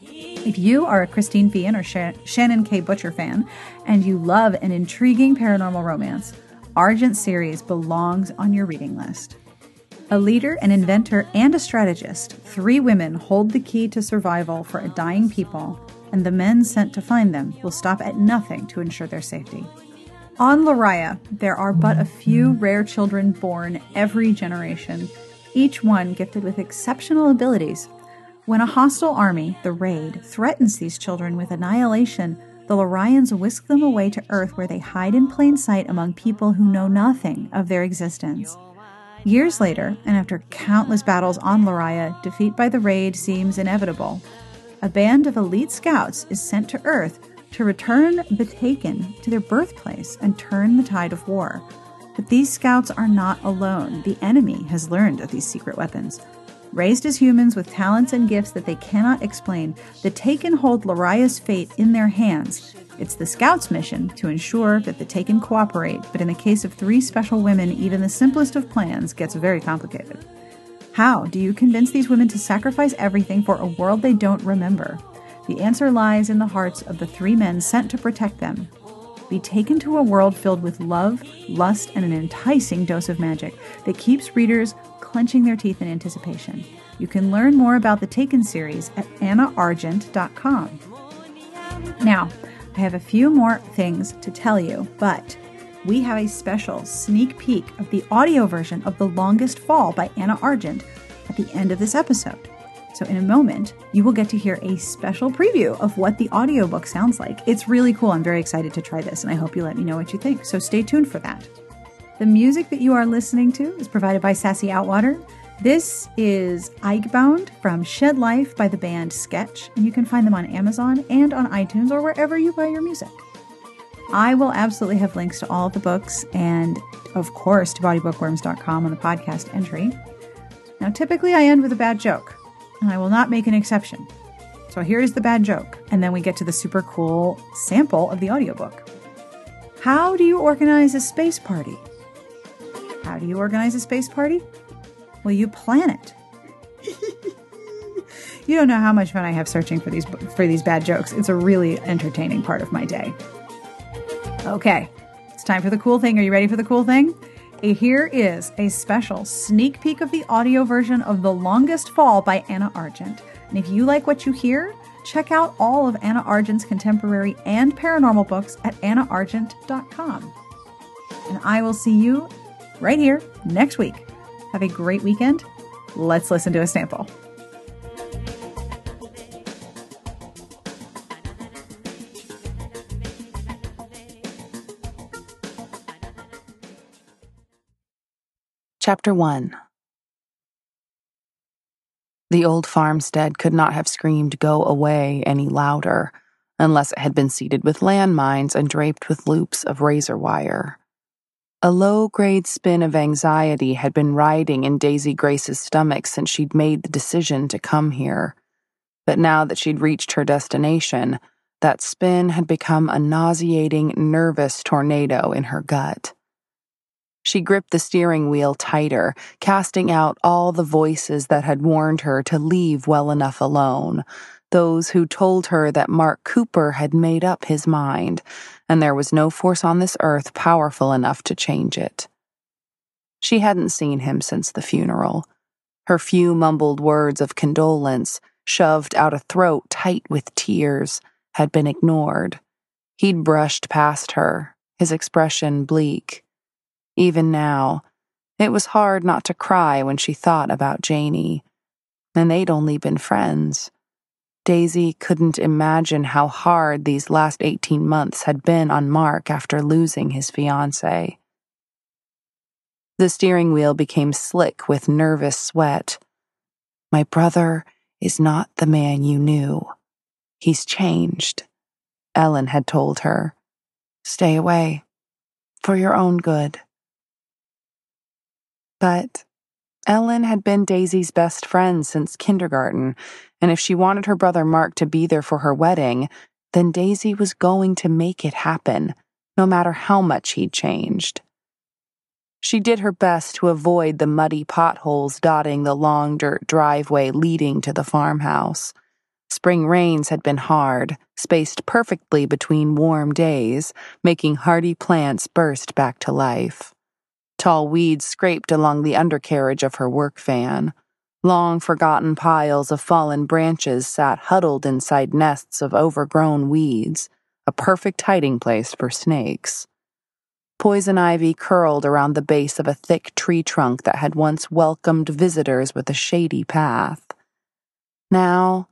If you are a Christine Feehan or Shannon K. Butcher fan and you love an intriguing paranormal romance, Argent series belongs on your reading list. A leader, an inventor, and a strategist, three women hold the key to survival for a dying people, and the men sent to find them will stop at nothing to ensure their safety. On Loraya, there are but a few rare children born every generation, each one gifted with exceptional abilities. When a hostile army, the Raid, threatens these children with annihilation, the Lorians whisk them away to Earth where they hide in plain sight among people who know nothing of their existence. Years later, and after countless battles on Loraya, defeat by the Raid seems inevitable. A band of elite scouts is sent to Earth to return the Taken to their birthplace and turn the tide of war. But these scouts are not alone. The enemy has learned of these secret weapons. Raised as humans with talents and gifts that they cannot explain, the Taken hold Loraya's fate in their hands. It's the Scouts' mission to ensure that the Taken cooperate, but in the case of three special women, even the simplest of plans gets very complicated. How do you convince these women to sacrifice everything for a world they don't remember? The answer lies in the hearts of the three men sent to protect them. Be taken to a world filled with love, lust, and an enticing dose of magic that keeps readers clenching their teeth in anticipation. You can learn more about the Taken series at annaargent.com. Now, I have a few more things to tell you, but we have a special sneak peek of the audio version of The Longest Fall by Anna Argent at the end of this episode. So, in a moment, you will get to hear a special preview of what the audiobook sounds like. It's really cool. I'm very excited to try this, and I hope you let me know what you think. So, stay tuned for that. The music that you are listening to is provided by Sassy Outwater. This is Eichbound from Shed Life by the band Sketch, and you can find them on Amazon and on iTunes or wherever you buy your music. I will absolutely have links to all the books and, of course, to bawdybookworms.com on the podcast entry. Now, typically I end with a bad joke and I will not make an exception. So here is the bad joke, and then we get to the super cool sample of the audiobook. How do you organize a space party? How do you organize a space party? Well, you plan it. you don't know how much fun I have searching for these for these bad jokes. It's a really entertaining part of my day. Okay, it's time for the cool thing. Are you ready for the cool thing? Here is a special sneak peek of the audio version of The Longest Fall by Anna Argent. And if you like what you hear, check out all of Anna Argent's contemporary and paranormal books at annaargent.com. And I will see you right here next week. Have a great weekend. Let's listen to a sample. Chapter 1 The old farmstead could not have screamed go away any louder unless it had been seeded with landmines and draped with loops of razor wire. A low grade spin of anxiety had been riding in Daisy Grace's stomach since she'd made the decision to come here. But now that she'd reached her destination, that spin had become a nauseating, nervous tornado in her gut. She gripped the steering wheel tighter, casting out all the voices that had warned her to leave well enough alone. Those who told her that Mark Cooper had made up his mind, and there was no force on this earth powerful enough to change it. She hadn't seen him since the funeral. Her few mumbled words of condolence, shoved out a throat tight with tears, had been ignored. He'd brushed past her, his expression bleak. Even now, it was hard not to cry when she thought about Janie. And they'd only been friends. Daisy couldn't imagine how hard these last 18 months had been on Mark after losing his fiancée. The steering wheel became slick with nervous sweat. My brother is not the man you knew. He's changed, Ellen had told her. Stay away. For your own good. But Ellen had been Daisy's best friend since kindergarten, and if she wanted her brother Mark to be there for her wedding, then Daisy was going to make it happen, no matter how much he'd changed. She did her best to avoid the muddy potholes dotting the long dirt driveway leading to the farmhouse. Spring rains had been hard, spaced perfectly between warm days, making hardy plants burst back to life. Tall weeds scraped along the undercarriage of her work van. Long forgotten piles of fallen branches sat huddled inside nests of overgrown weeds, a perfect hiding place for snakes. Poison ivy curled around the base of a thick tree trunk that had once welcomed visitors with a shady path. Now,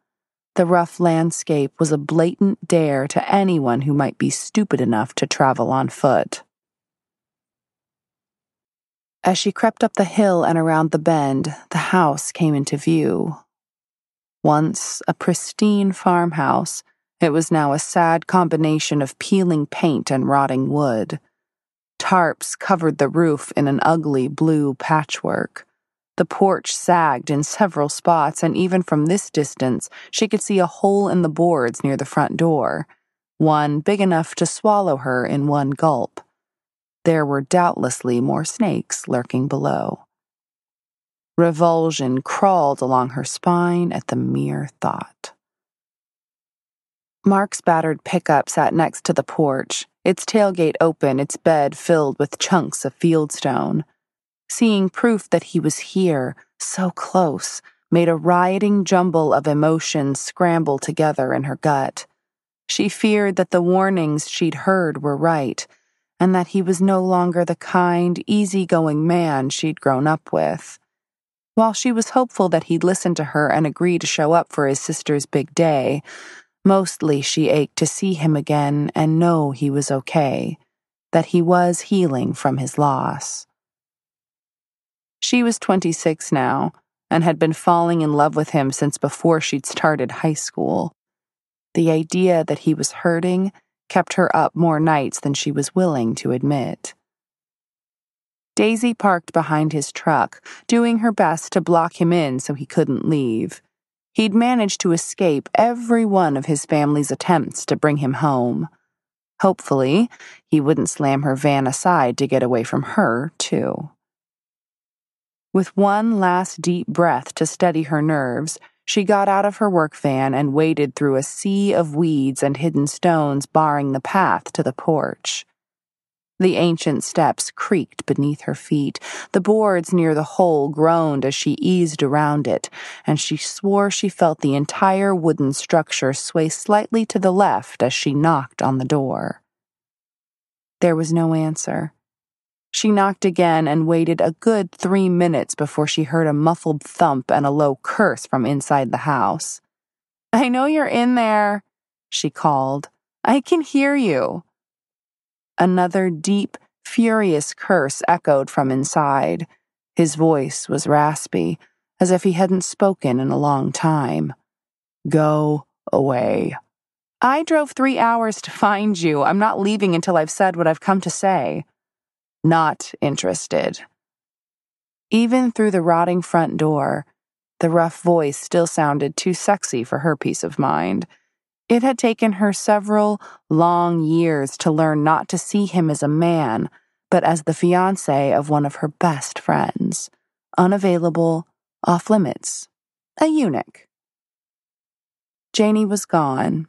the rough landscape was a blatant dare to anyone who might be stupid enough to travel on foot. As she crept up the hill and around the bend, the house came into view. Once a pristine farmhouse, it was now a sad combination of peeling paint and rotting wood. Tarps covered the roof in an ugly blue patchwork. The porch sagged in several spots, and even from this distance, she could see a hole in the boards near the front door, one big enough to swallow her in one gulp. There were doubtlessly more snakes lurking below. Revulsion crawled along her spine at the mere thought. Mark's battered pickup sat next to the porch, its tailgate open, its bed filled with chunks of fieldstone. Seeing proof that he was here, so close, made a rioting jumble of emotions scramble together in her gut. She feared that the warnings she'd heard were right and that he was no longer the kind, easygoing man she'd grown up with. While she was hopeful that he'd listen to her and agree to show up for his sister's big day, mostly she ached to see him again and know he was okay, that he was healing from his loss. She was 26 now and had been falling in love with him since before she'd started high school. The idea that he was hurting kept her up more nights than she was willing to admit. Daisy parked behind his truck, doing her best to block him in so he couldn't leave. He'd managed to escape every one of his family's attempts to bring him home. Hopefully, he wouldn't slam her van aside to get away from her, too. With one last deep breath to steady her nerves, she got out of her work van and waded through a sea of weeds and hidden stones barring the path to the porch. The ancient steps creaked beneath her feet. The boards near the hole groaned as she eased around it, and she swore she felt the entire wooden structure sway slightly to the left as she knocked on the door. There was no answer. She knocked again and waited a good three minutes before she heard a muffled thump and a low curse from inside the house. I know you're in there, she called. I can hear you. Another deep, furious curse echoed from inside. His voice was raspy, as if he hadn't spoken in a long time. Go away. I drove three hours to find you. I'm not leaving until I've said what I've come to say. Not interested. Even through the rotting front door, the rough voice still sounded too sexy for her peace of mind. It had taken her several long years to learn not to see him as a man, but as the fiance of one of her best friends, unavailable, off limits, a eunuch. Janie was gone,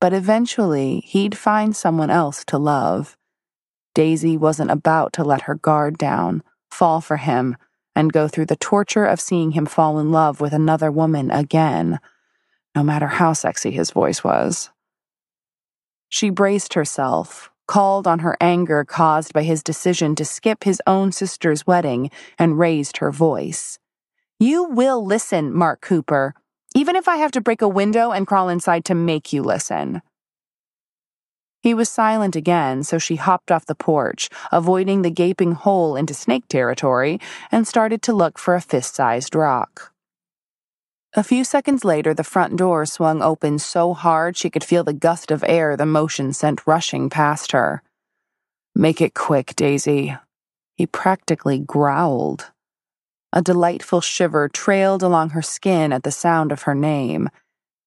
but eventually he'd find someone else to love. Daisy wasn't about to let her guard down, fall for him, and go through the torture of seeing him fall in love with another woman again, no matter how sexy his voice was. She braced herself, called on her anger caused by his decision to skip his own sister's wedding, and raised her voice. You will listen, Mark Cooper, even if I have to break a window and crawl inside to make you listen. He was silent again, so she hopped off the porch, avoiding the gaping hole into snake territory, and started to look for a fist sized rock. A few seconds later, the front door swung open so hard she could feel the gust of air the motion sent rushing past her. Make it quick, Daisy. He practically growled. A delightful shiver trailed along her skin at the sound of her name.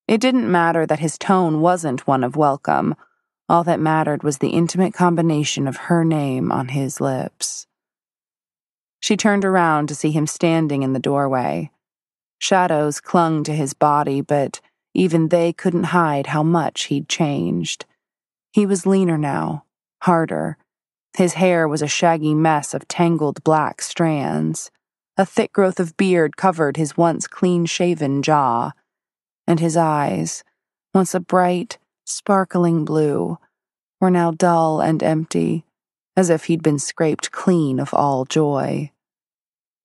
It didn't matter that his tone wasn't one of welcome all that mattered was the intimate combination of her name on his lips. She turned around to see him standing in the doorway. Shadows clung to his body, but even they couldn't hide how much he'd changed. He was leaner now, harder, His hair was a shaggy mess of tangled black strands. A thick growth of beard covered his once clean shaven jaw, and his eyes, once a bright, sparkling blue, were now dull and empty, as if he'd been scraped clean of all joy.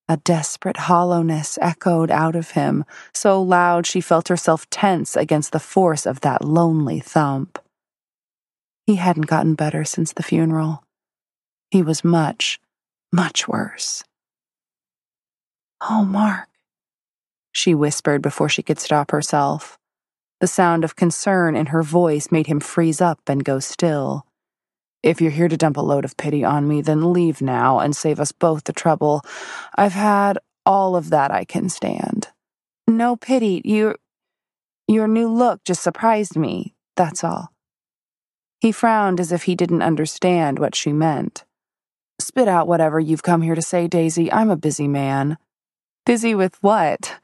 A desperate hollowness echoed out of him, so loud she felt herself tense against the force of that lonely thump. He hadn't gotten better since the funeral. He was much, much worse. Oh, Mark, she whispered before she could stop herself. The sound of concern in her voice made him freeze up and go still. If you're here to dump a load of pity on me, then leave now and save us both the trouble. I've had all of that I can stand. No pity, you. Your new look just surprised me, that's all. He frowned as if he didn't understand what she meant. Spit out whatever you've come here to say, Daisy. I'm a busy man. Busy with what?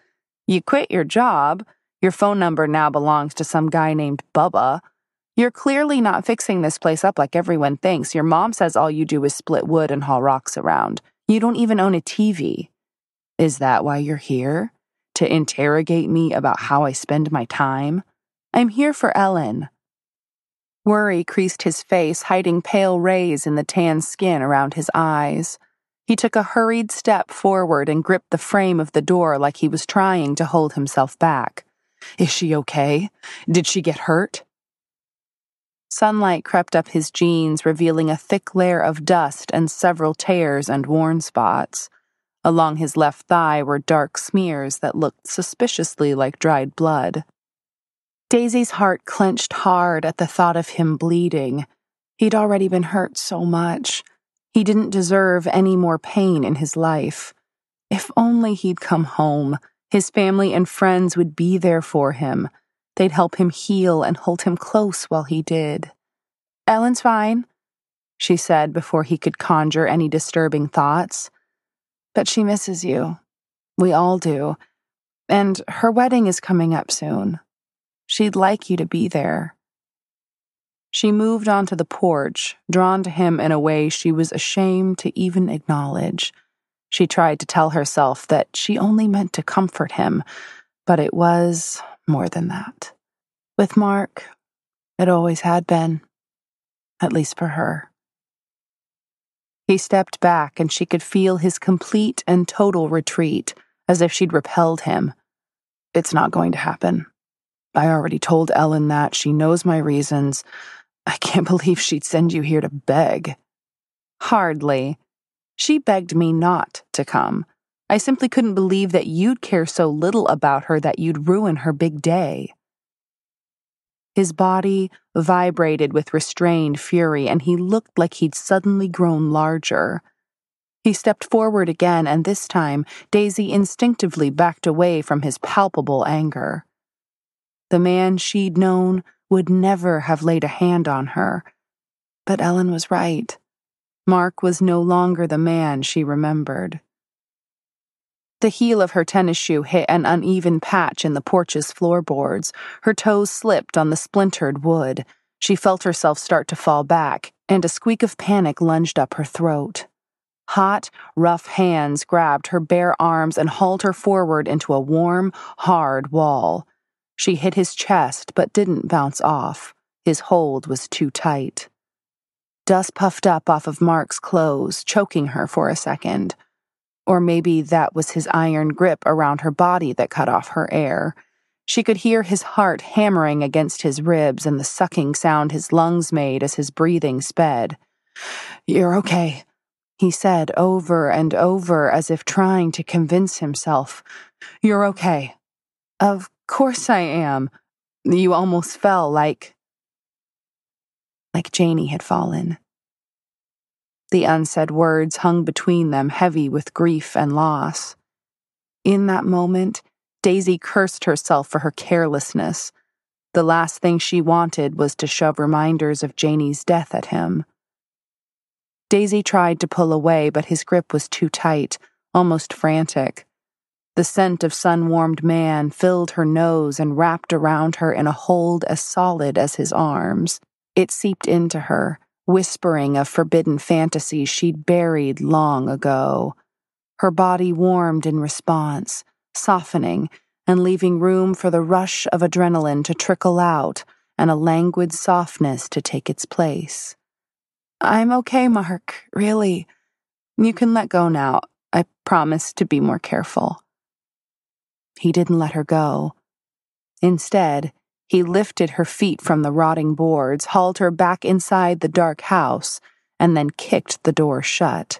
You quit your job. Your phone number now belongs to some guy named Bubba. You're clearly not fixing this place up like everyone thinks. Your mom says all you do is split wood and haul rocks around. You don't even own a TV. Is that why you're here? To interrogate me about how I spend my time? I'm here for Ellen. Worry creased his face, hiding pale rays in the tan skin around his eyes. He took a hurried step forward and gripped the frame of the door like he was trying to hold himself back. Is she okay? Did she get hurt? Sunlight crept up his jeans, revealing a thick layer of dust and several tears and worn spots. Along his left thigh were dark smears that looked suspiciously like dried blood. Daisy's heart clenched hard at the thought of him bleeding. He'd already been hurt so much. He didn't deserve any more pain in his life. If only he'd come home, his family and friends would be there for him. They'd help him heal and hold him close while he did. Ellen's fine, she said before he could conjure any disturbing thoughts. But she misses you. We all do. And her wedding is coming up soon. She'd like you to be there. She moved onto the porch, drawn to him in a way she was ashamed to even acknowledge. She tried to tell herself that she only meant to comfort him, but it was more than that. With Mark, it always had been, at least for her. He stepped back and she could feel his complete and total retreat, as if she'd repelled him. It's not going to happen. I already told Ellen that. She knows my reasons. I can't believe she'd send you here to beg. Hardly. She begged me not to come. I simply couldn't believe that you'd care so little about her that you'd ruin her big day. His body vibrated with restrained fury, and he looked like he'd suddenly grown larger. He stepped forward again, and this time Daisy instinctively backed away from his palpable anger. The man she'd known would never have laid a hand on her. But Ellen was right. Mark was no longer the man she remembered. The heel of her tennis shoe hit an uneven patch in the porch's floorboards. Her toes slipped on the splintered wood. She felt herself start to fall back, and a squeak of panic lunged up her throat. Hot, rough hands grabbed her bare arms and hauled her forward into a warm, hard wall. She hit his chest but didn't bounce off. His hold was too tight. Dust puffed up off of Mark's clothes, choking her for a second. Or maybe that was his iron grip around her body that cut off her air. She could hear his heart hammering against his ribs and the sucking sound his lungs made as his breathing sped. You're okay, he said over and over as if trying to convince himself. You're okay. Of course I am. You almost fell like. Like Janie had fallen. The unsaid words hung between them, heavy with grief and loss. In that moment, Daisy cursed herself for her carelessness. The last thing she wanted was to shove reminders of Janie's death at him. Daisy tried to pull away, but his grip was too tight, almost frantic. The scent of sun warmed man filled her nose and wrapped around her in a hold as solid as his arms. It seeped into her, whispering of forbidden fantasies she'd buried long ago. Her body warmed in response, softening and leaving room for the rush of adrenaline to trickle out and a languid softness to take its place. I'm okay, Mark, really. You can let go now. I promise to be more careful. He didn't let her go. Instead, he lifted her feet from the rotting boards, hauled her back inside the dark house, and then kicked the door shut.